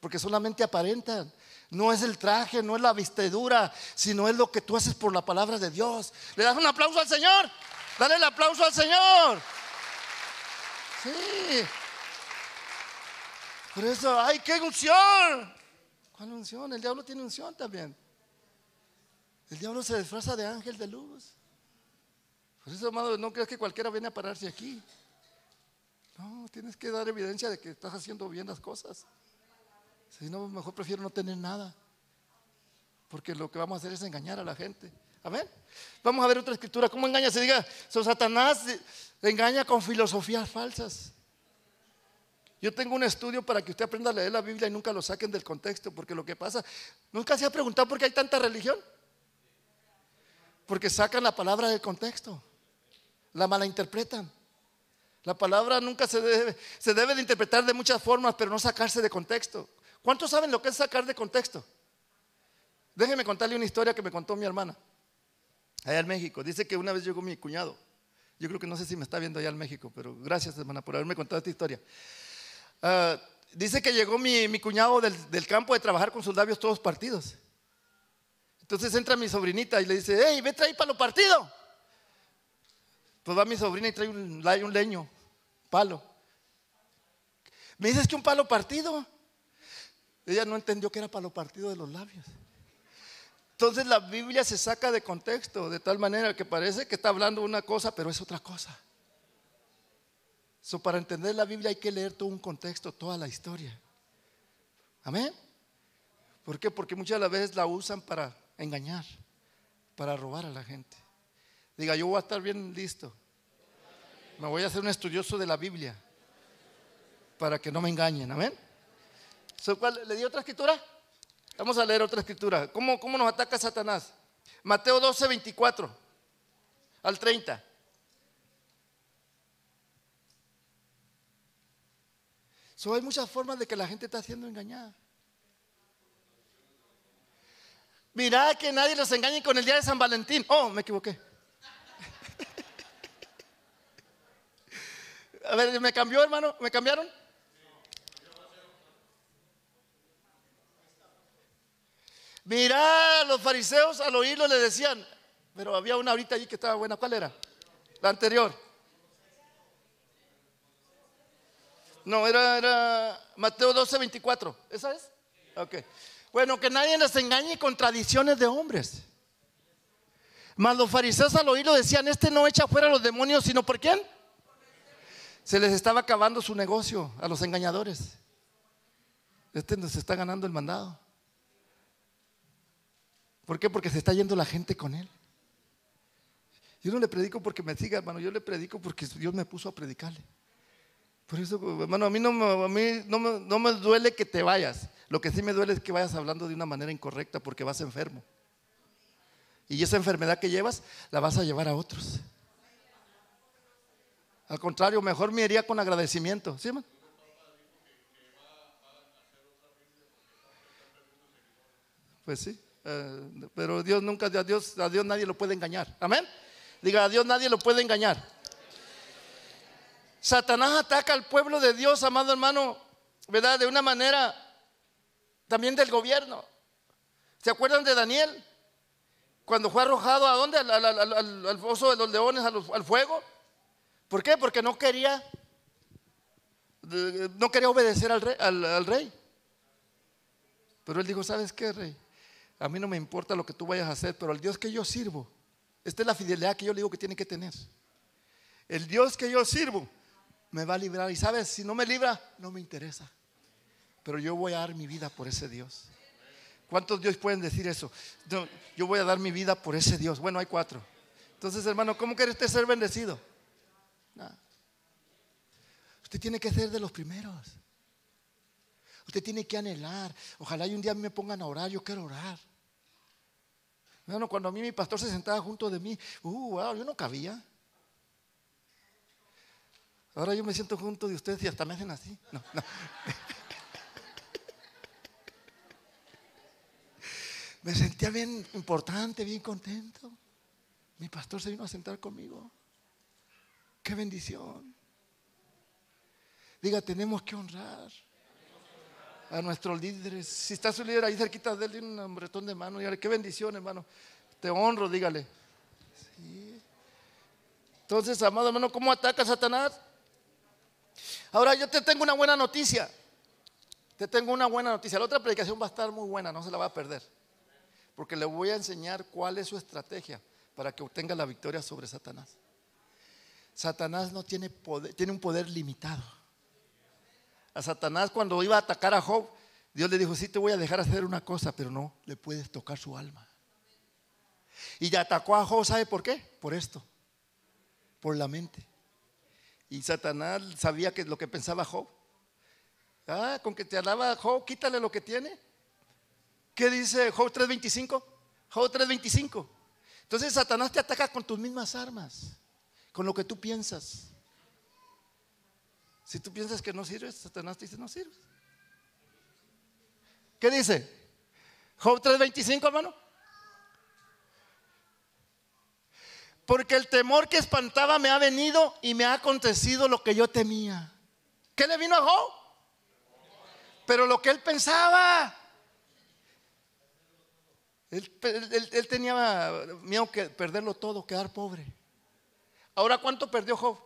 Porque solamente aparentan. No es el traje, no es la vestidura, sino es lo que tú haces por la palabra de Dios. ¿Le das un aplauso al Señor? Dale el aplauso al Señor. Sí. Por eso, ¡ay, qué unción! ¿Cuál unción? El diablo tiene unción también. El diablo se disfraza de ángel de luz. Por eso, amado, no creas que cualquiera viene a pararse aquí. No, tienes que dar evidencia de que estás haciendo bien las cosas. Si no, mejor prefiero no tener nada. Porque lo que vamos a hacer es engañar a la gente. Amén. Vamos a ver otra escritura. ¿Cómo engaña? Se diga, Satanás engaña con filosofías falsas. Yo tengo un estudio para que usted aprenda a leer la Biblia y nunca lo saquen del contexto, porque lo que pasa, nunca se ha preguntado por qué hay tanta religión. Porque sacan la palabra del contexto, la malinterpretan. La palabra nunca se debe, se debe de interpretar de muchas formas, pero no sacarse de contexto. ¿Cuántos saben lo que es sacar de contexto? Déjeme contarle una historia que me contó mi hermana, allá en México. Dice que una vez llegó mi cuñado. Yo creo que no sé si me está viendo allá en México, pero gracias, hermana, por haberme contado esta historia. Ah, dice que llegó mi, cuñado del, campo de trabajar con sus labios todos partidos. Entonces entra mi sobrinita y le dice, hey, ve trae para los partidos. Pues va mi sobrina y trae un, un leño, palo. Me dices que un palo partido. Ella no entendió que era palo partido de los labios. Entonces la Biblia se saca de contexto de tal manera que parece que está hablando una cosa, pero es otra cosa. So, para entender la Biblia hay que leer todo un contexto, toda la historia. Amén. ¿Por qué? Porque muchas de las veces la usan para engañar, para robar a la gente. Diga, yo voy a estar bien listo. Me voy a hacer un estudioso de la Biblia para que no me engañen. Amén. ¿Le di otra escritura? Vamos a leer otra escritura. ¿Cómo, cómo nos ataca Satanás? Mateo 12, 24 al 30. So, hay muchas formas de que la gente está siendo engañada. Mira que nadie los engañe con el día de San Valentín. Oh, me equivoqué. A ver, ¿me cambió, hermano? ¿Me cambiaron? Mira, los fariseos al oírlo le decían, pero había una ahorita allí que estaba buena. ¿Cuál era? La anterior. No, era, era Mateo 12, 24. ¿Esa es? Ok. Bueno, que nadie les engañe con tradiciones de hombres. Mas los fariseos al oírlo decían, este no echa fuera a los demonios, sino por quién? Se les estaba acabando su negocio a los engañadores. Este nos está ganando el mandado. ¿Por qué? Porque se está yendo la gente con él. Yo no le predico porque me siga, hermano, yo le predico porque Dios me puso a predicarle. Por eso, hermano, a mí, no, a mí no, me, no me duele que te vayas. Lo que sí me duele es que vayas hablando de una manera incorrecta porque vas enfermo. Y esa enfermedad que llevas la vas a llevar a otros. Al contrario, mejor me iría con agradecimiento. ¿Sí, man? Pues sí. Eh, pero Dios nunca, a Dios, a Dios nadie lo puede engañar. Amén. Diga, a Dios nadie lo puede engañar. Satanás ataca al pueblo de Dios, amado hermano, ¿verdad? De una manera también del gobierno. ¿Se acuerdan de Daniel? Cuando fue arrojado a dónde? Al, al, foso de los leones, al, fuego. ¿Por qué? Porque no quería, no quería obedecer al rey, al rey. Pero él dijo, ¿sabes qué, rey? A mí no me importa lo que tú vayas a hacer, pero el Dios que yo sirvo, esta es la fidelidad que yo le digo que tiene que tener. El Dios que yo sirvo me va a librar. Y sabes, si no me libra, no me interesa. Pero yo voy a dar mi vida por ese Dios. ¿Cuántos Dios pueden decir eso? yo voy a dar mi vida por ese Dios. Bueno, hay cuatro. Entonces, hermano, ¿cómo quiere usted ser bendecido? Usted tiene que ser de los primeros. Usted tiene que anhelar. Ojalá y un día me pongan a orar, yo quiero orar. Bueno, cuando a mí mi pastor se sentaba junto de mí, uh, yo no cabía. Ahora yo me siento junto de ustedes y hasta me hacen así. No, no. Me sentía bien importante, bien contento. Mi pastor se vino a sentar conmigo. Qué bendición. Diga, tenemos que honrar a nuestros líderes. Si está su líder ahí cerquita, déle un hombretón de mano. Dígale, qué bendición, hermano. Te honro, dígale. Entonces, amado hermano, ¿cómo ataca Satanás? Ahora yo te tengo una buena noticia. Te tengo una buena noticia. La otra predicación va a estar muy buena, no se la va a perder. Porque le voy a enseñar cuál es su estrategia para que obtenga la victoria sobre Satanás. Satanás no tiene poder, tiene un poder limitado. A Satanás cuando iba a atacar a Job, Dios le dijo, sí te voy a dejar hacer una cosa, pero no le puedes tocar su alma. Y ya atacó a Job, ¿sabe por qué? Por esto, por la mente. Y Satanás sabía que lo que pensaba Job. Ah, con que te alaba Job, quítale lo que tiene. ¿Qué dice Job 3.25? Job 3.25. Entonces Satanás te ataca con tus mismas armas, con lo que tú piensas. Si tú piensas que no sirves, Satanás te dice no sirves. ¿Qué dice? Job 3:25, hermano. Porque el temor que espantaba me ha venido y me ha acontecido lo que yo temía. ¿Qué le vino a Job? Pero lo que él pensaba. Él, tenía miedo que perderlo todo, quedar pobre. Ahora, ¿cuánto perdió Job?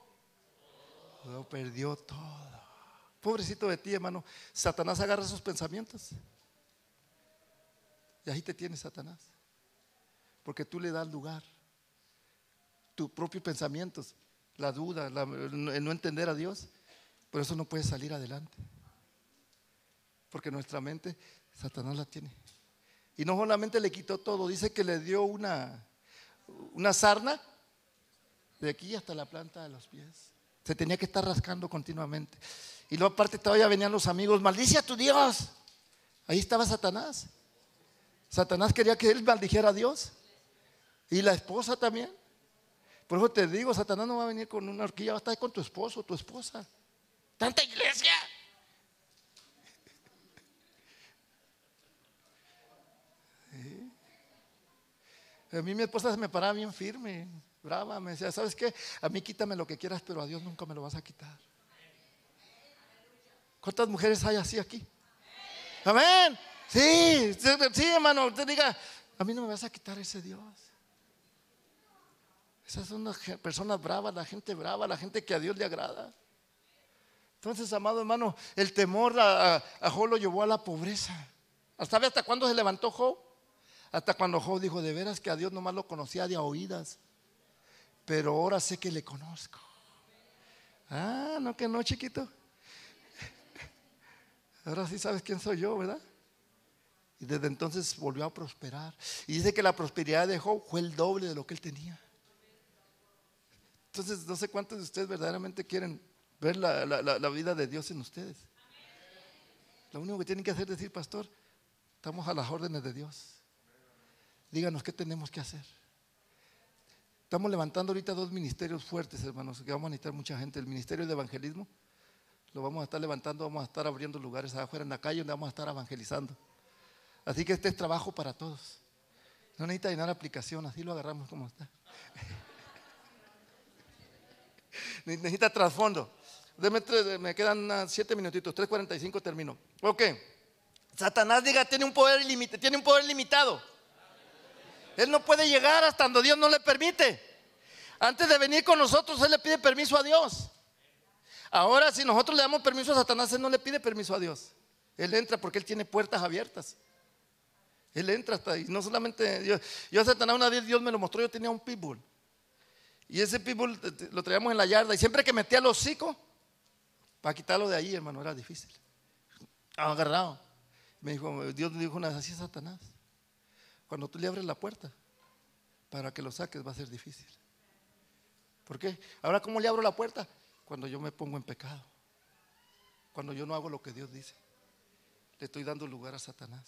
Lo perdió todo. Pobrecito de ti, hermano. Satanás agarra sus pensamientos. Y ahí te tiene Satanás. Porque tú le das lugar. Tus propios pensamientos, la duda, el no entender a Dios. Por eso no puedes salir adelante. Porque nuestra mente, Satanás la tiene. Y no solamente le quitó todo, dice que le dio una, una sarna de aquí hasta la planta de los pies. Se tenía que estar rascando continuamente. Y luego aparte todavía venían los amigos, maldice a tu Dios. Ahí estaba Satanás. Satanás quería que él maldijera a Dios. Y la esposa también. Por eso te digo, Satanás no va a venir con una horquilla, va a estar con tu esposo, tu esposa. Tanta iglesia. A mí mi esposa se me paraba bien firme brava, me decía, ¿sabes qué? A mí quítame lo que quieras, pero a Dios nunca me lo vas a quitar. ¿Cuántas mujeres hay así aquí? Amén. Sí, sí, hermano, usted diga, a mí no me vas a quitar ese Dios. Esas son las personas bravas, la gente brava, la gente que a Dios le agrada. Entonces, amado hermano, el temor a, a lo llevó a la pobreza. ¿Sabe hasta cuándo se levantó Job? Hasta cuando Job dijo, de veras que a Dios nomás lo conocía de oídas pero ahora sé que le conozco. Ah, no que no, chiquito. Ahora sí sabes quién soy yo, ¿verdad? Y desde entonces volvió a prosperar. Y dice que la prosperidad de Job fue el doble de lo que él tenía. Entonces, no sé cuántos de ustedes verdaderamente quieren ver la, vida de Dios en ustedes. Lo único que tienen que hacer es decir, pastor, estamos a las órdenes de Dios. Díganos qué tenemos que hacer. Estamos levantando ahorita dos ministerios fuertes, hermanos, que vamos a necesitar mucha gente. El ministerio de evangelismo lo vamos a estar levantando, vamos a estar abriendo lugares afuera en la calle donde vamos a estar evangelizando. Así que este es trabajo para todos. No necesita llenar aplicación, así lo agarramos como está. necesita trasfondo. me quedan siete minutitos, 3.45 termino. Ok. Satanás diga, tiene un poder ilimitado, tiene un poder limitado. Él no puede llegar hasta donde Dios no le permite. Antes de venir con nosotros, Él le pide permiso a Dios. Ahora, si nosotros le damos permiso a Satanás, Él no le pide permiso a Dios. Él entra porque Él tiene puertas abiertas. Él entra hasta ahí. No solamente yo, a Satanás una vez Dios me lo mostró, yo tenía un pitbull. Y ese pitbull lo traíamos en la yarda. Y siempre que metía el hocico, para quitarlo de ahí, hermano, era difícil. Agarrado. Me dijo, Dios me dijo una vez, así Satanás. Cuando tú le abres la puerta para que lo saques va a ser difícil. ¿Por qué? Ahora, ¿cómo le abro la puerta? Cuando yo me pongo en pecado. cuando yo no hago lo que Dios dice. Le estoy dando lugar a Satanás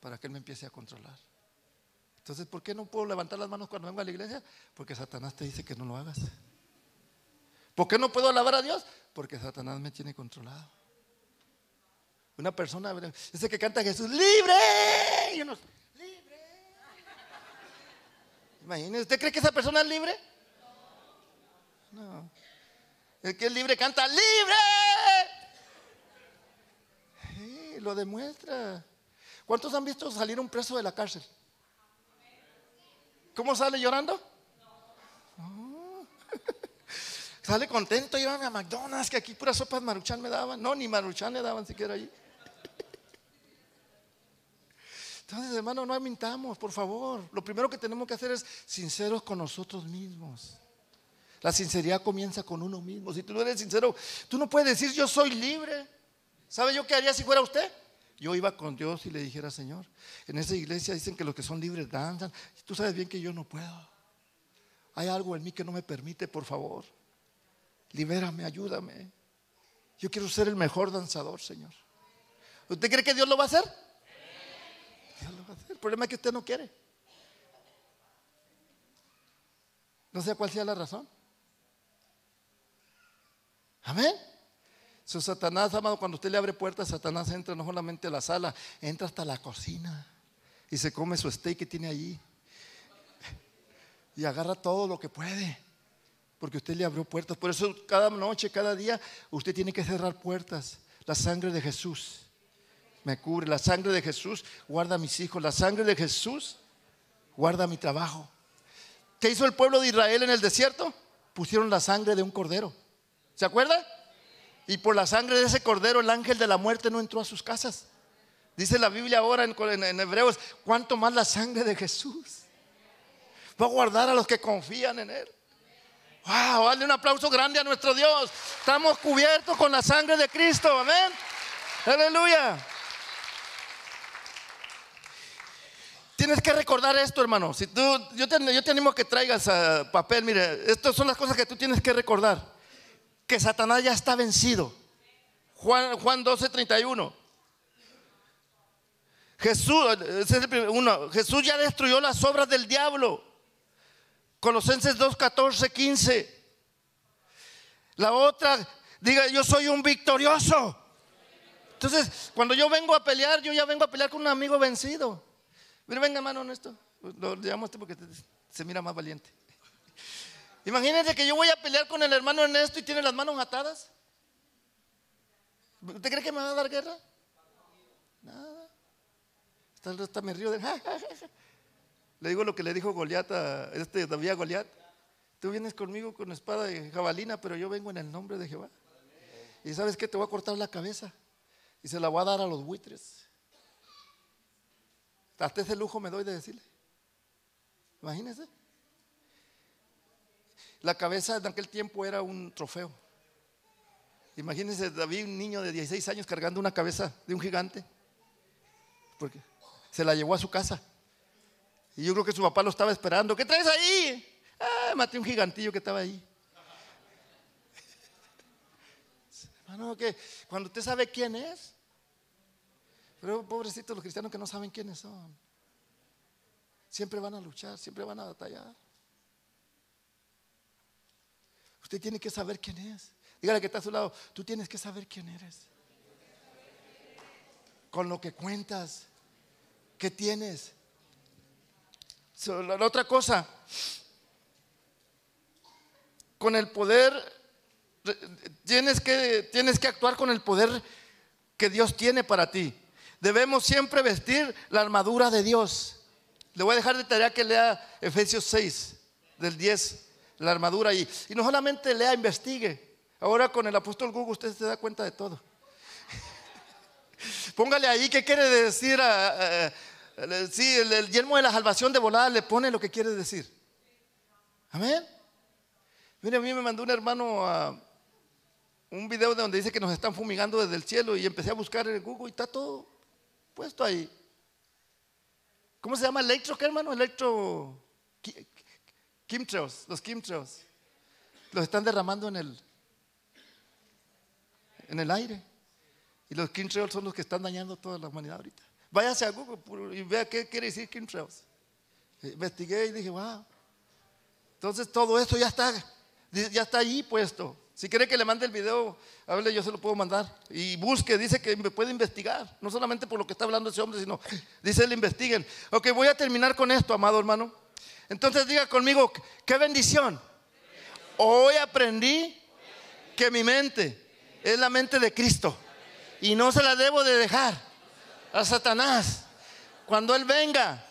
para que Él me empiece a controlar. Entonces, ¿por qué no puedo levantar las manos cuando vengo a la iglesia? Porque Satanás te dice que no lo hagas. ¿Por qué no puedo alabar a Dios? Porque Satanás me tiene controlado. Una persona, ese que canta Jesús, libre. Y uno, libre. Imagínese, ¿usted cree que esa persona es libre? No. El que es libre canta, libre. Sí, lo demuestra. ¿Cuántos han visto salir un preso de la cárcel? ¿Cómo sale llorando? Sale contento, iban a McDonald's, que aquí puras sopas maruchan me daban. No, ni maruchan le daban siquiera allí. Entonces, hermano, no mintamos, por favor. Lo primero que tenemos que hacer es sinceros con nosotros mismos. La sinceridad comienza con uno mismo. Si tú no eres sincero, tú no puedes decir yo soy libre. ¿Sabe yo qué haría si fuera usted? Yo iba con Dios y le dijera, Señor, en esa iglesia dicen que los que son libres danzan. Tú sabes bien que yo no puedo. Hay algo en mí que no me permite, por favor. Libérame, ayúdame. Yo quiero ser el mejor danzador, Señor. ¿Usted cree que Dios lo va a hacer? El problema es que usted no quiere. No sé cuál sea la razón. Amén. Su Satanás, amado, cuando usted le abre puertas, Satanás entra no solamente a la sala, entra hasta la cocina y se come su steak que tiene allí. Y agarra todo lo que puede porque usted le abrió puertas. Por eso cada noche, cada día, usted tiene que cerrar puertas. La sangre de Jesús me cubre. La sangre de Jesús guarda a mis hijos. La sangre de Jesús guarda mi trabajo. ¿Qué hizo el pueblo de Israel en el desierto? Pusieron la sangre de un cordero. ¿Se acuerda? Y por la sangre de ese cordero el ángel de la muerte no entró a sus casas. Dice la Biblia ahora en, Hebreos, ¿cuánto más la sangre de Jesús? Va a guardar a los que confían en Él. Wow, dale un aplauso grande a nuestro Dios. Estamos cubiertos con la sangre de Cristo. Amén. Aleluya. Tienes que recordar esto, hermano. Si tú, yo, te, animo a que traigas uh, papel. Mire, estas son las cosas que tú tienes que recordar. Que Satanás ya está vencido. Juan, Juan 12, 31. Jesús, uno, Jesús ya destruyó las obras del diablo. Colosenses 2, 14, 15. La otra, diga, yo soy un victorioso. Entonces, cuando yo vengo a pelear, yo ya vengo a pelear con un amigo vencido. Mira, venga, hermano, esto. Lo llamo este porque se mira más valiente. Imagínense que yo voy a pelear con el hermano Ernesto y tiene las manos atadas. ¿Usted cree que me va a dar guerra? Nada. Hasta, hasta me río de. Le digo lo que le dijo Goliat a este David Goliat. Tú vienes conmigo con espada de jabalina, pero yo vengo en el nombre de Jehová. Y sabes que te voy a cortar la cabeza y se la voy a dar a los buitres. Hasta ese lujo me doy de decirle. Imagínese. La cabeza en aquel tiempo era un trofeo. Imagínense David, un niño de 16 años, cargando una cabeza de un gigante. Porque se la llevó a su casa. Y yo creo que su papá lo estaba esperando. ¿Qué traes ahí? Ah, maté un gigantillo que estaba ahí. Hermano, que cuando usted sabe quién es, pero pobrecitos los cristianos que no saben quiénes son. Siempre van a luchar, siempre van a batallar. Usted tiene que saber quién es. Dígale que está a su lado, tú tienes que saber quién eres. Con lo que cuentas, ¿qué tienes? Otra cosa, con el poder, tienes que, tienes que actuar con el poder que Dios tiene para ti. Debemos siempre vestir la armadura de Dios. Le voy a dejar de tarea que lea Efesios 6, del 10, la armadura ahí. Y no solamente lea, investigue. Ahora con el apóstol Google usted se da cuenta de todo. Póngale ahí qué quiere decir a, Sí, el, yelmo de la salvación de volada le pone lo que quiere decir. Amén. Mire, a mí me mandó un hermano un video donde dice que nos están fumigando desde el cielo y empecé a buscar en Google y está todo puesto ahí. ¿Cómo se llama? ¿Electro qué, hermano? Electro. Chemtrails, los chemtrails. Los están derramando en el, en el aire. Y los chemtrails son los que están dañando toda la humanidad ahorita. Váyase a Google y vea qué quiere decir chemtrails. Investigué y dije, wow. Entonces todo esto ya está, ya está ahí puesto. Si quiere que le mande el video, hable, yo se lo puedo mandar. Y busque, dice que me puede investigar. No solamente por lo que está hablando ese hombre, sino, dice, le investiguen. Ok, voy a terminar con esto, amado hermano. Entonces diga conmigo, qué bendición. Hoy aprendí que mi mente es la mente de Cristo. Y no se la debo de dejar a Satanás. Cuando Él venga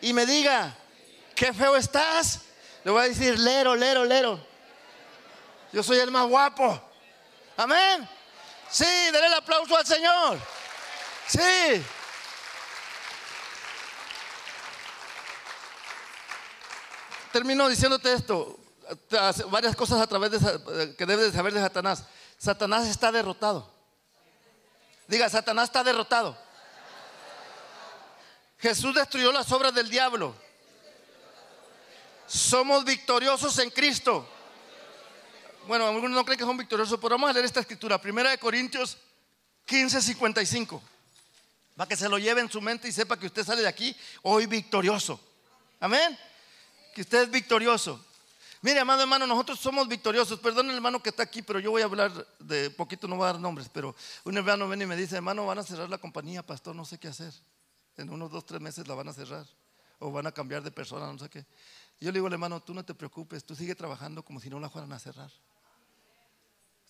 y me diga, qué feo estás, le voy a decir, lero, lero, lero. Yo soy el más guapo. Amén. Sí, denle el aplauso al Señor. Sí. Termino diciéndote esto, varias cosas a través de que debes saber de Satanás. Satanás está derrotado. Diga, Satanás está derrotado. Jesús destruyó las obras del diablo. Somos victoriosos en Cristo. Bueno, algunos no creen que son victoriosos, pero vamos a leer esta escritura. Primera de Corintios 15, 55. Para que se lo lleve en su mente y sepa que usted sale de aquí hoy victorioso. Amén. Que usted es victorioso. Mire, amado hermano, nosotros somos victoriosos. Perdón hermano que está aquí, pero yo voy a hablar de poquito, no voy a dar nombres, pero un hermano viene y me dice, hermano, van a cerrar la compañía, pastor, no sé qué hacer. En unos dos, tres meses la van a cerrar. O van a cambiar de persona, no sé qué. yo le digo hermano, tú no te preocupes, tú sigue trabajando como si no la fueran a cerrar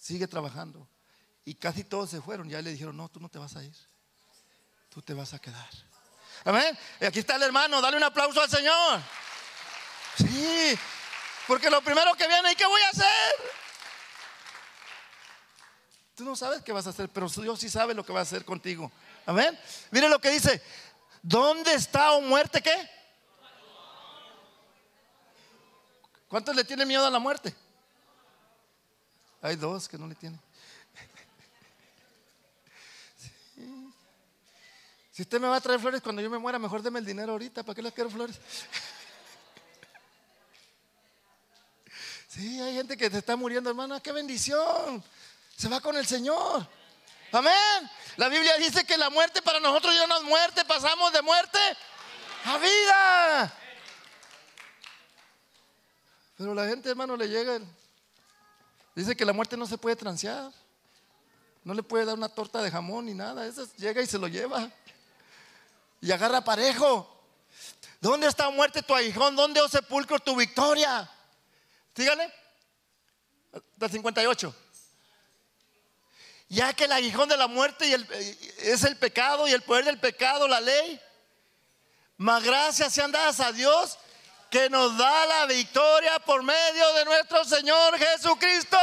sigue trabajando. Y casi todos se fueron. Ya le dijeron, no, tú no te vas a ir. Tú te vas a quedar. Amén. Y aquí está el hermano, dale un aplauso al Señor. Sí, porque lo primero que viene, ¿y qué voy a hacer? Tú no sabes qué vas a hacer, pero Dios sí sabe lo que va a hacer contigo. Amén. Mire lo que dice. ¿Dónde está o muerte qué? ¿Cuántos le tienen miedo a la muerte? Hay dos que no le tienen. Si usted me va a traer flores cuando yo me muera, mejor deme el dinero ahorita. ¿Para qué le quiero flores? Sí, hay gente que se está muriendo, hermana. ¡Qué bendición! Se va con el Señor. Amén. La Biblia dice que la muerte para nosotros ya no es muerte, pasamos de muerte a vida. Pero la gente, hermano, le llega el, Dice que la muerte no se puede transear. No le puede dar una torta de jamón ni nada. Eso llega y se lo lleva. Y agarra parejo. ¿Dónde está muerte tu aguijón? ¿Dónde, oh sepulcro, tu victoria? Sígale. Del 58. Ya que el aguijón de la muerte y es el pecado y el poder del pecado, la ley. Más gracias sean dadas a Dios que nos da la victoria por medio de nuestro Señor Jesucristo.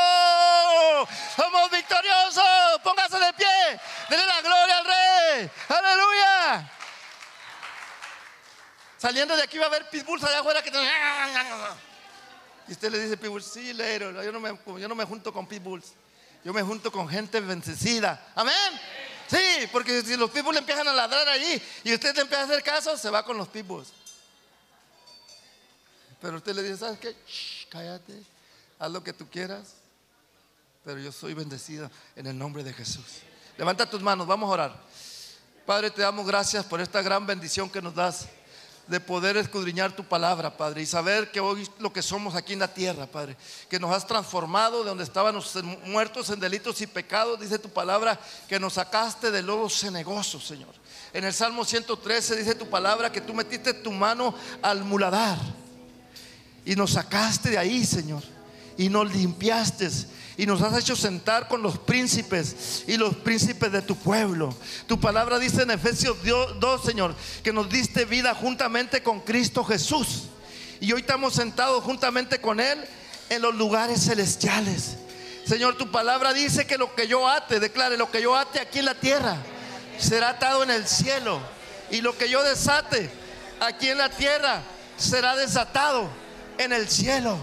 Somos victoriosos. Póngase de pie. Denle la gloria al Rey. Aleluya. Saliendo de aquí va a haber pitbulls allá afuera que... Y usted le dice pitbulls, sí, leero, yo no, me, yo no me junto con pitbulls. Yo me junto con gente vencida. Amén. Sí, porque si los pitbulls empiezan a ladrar allí y usted le empieza a hacer caso, se va con los pitbulls. Pero usted le dice, ¿sabes qué? cállate, haz lo que tú quieras. Pero yo soy bendecida en el nombre de Jesús. Levanta tus manos, vamos a orar. Padre, te damos gracias por esta gran bendición que nos das de poder escudriñar tu palabra, Padre, y saber que hoy lo que somos aquí en la tierra, Padre, que nos has transformado de donde estábamos muertos en delitos y pecados, dice tu palabra, que nos sacaste de lobo cenegoso, Señor. En el Salmo 113 dice tu palabra que tú metiste tu mano al muladar y nos sacaste de ahí, Señor. Y nos limpiaste. Y nos has hecho sentar con los príncipes y los príncipes de tu pueblo. Tu palabra dice en Efesios 2, Señor, que nos diste vida juntamente con Cristo Jesús. Y hoy estamos sentados juntamente con Él en los lugares celestiales. Señor, tu palabra dice que lo que yo ate, declare, lo que yo ate aquí en la tierra, será atado en el cielo. Y lo que yo desate aquí en la tierra, será desatado en el cielo.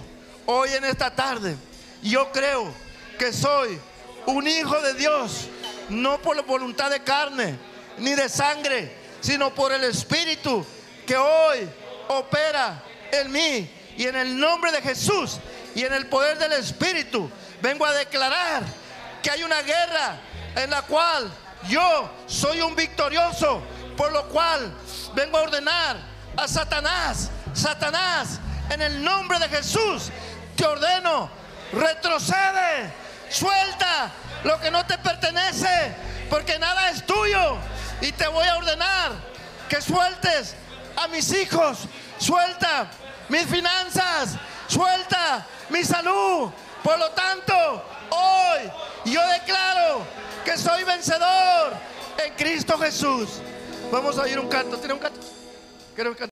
Hoy en esta tarde, yo creo que soy un hijo de Dios, no por la voluntad de carne ni de sangre, sino por el Espíritu que hoy opera en mí. Y en el nombre de Jesús y en el poder del Espíritu, vengo a declarar que hay una guerra en la cual yo soy un victorioso, por lo cual vengo a ordenar a Satanás, Satanás, en el nombre de Jesús, te ordeno, retrocede, suelta lo que no te pertenece, porque nada es tuyo. Y te voy a ordenar que sueltes a mis hijos, suelta mis finanzas, suelta mi salud. Por lo tanto, hoy yo declaro que soy vencedor en Cristo Jesús. Vamos a oír un canto. ¿Tiene un canto? ¿Quiere un canto?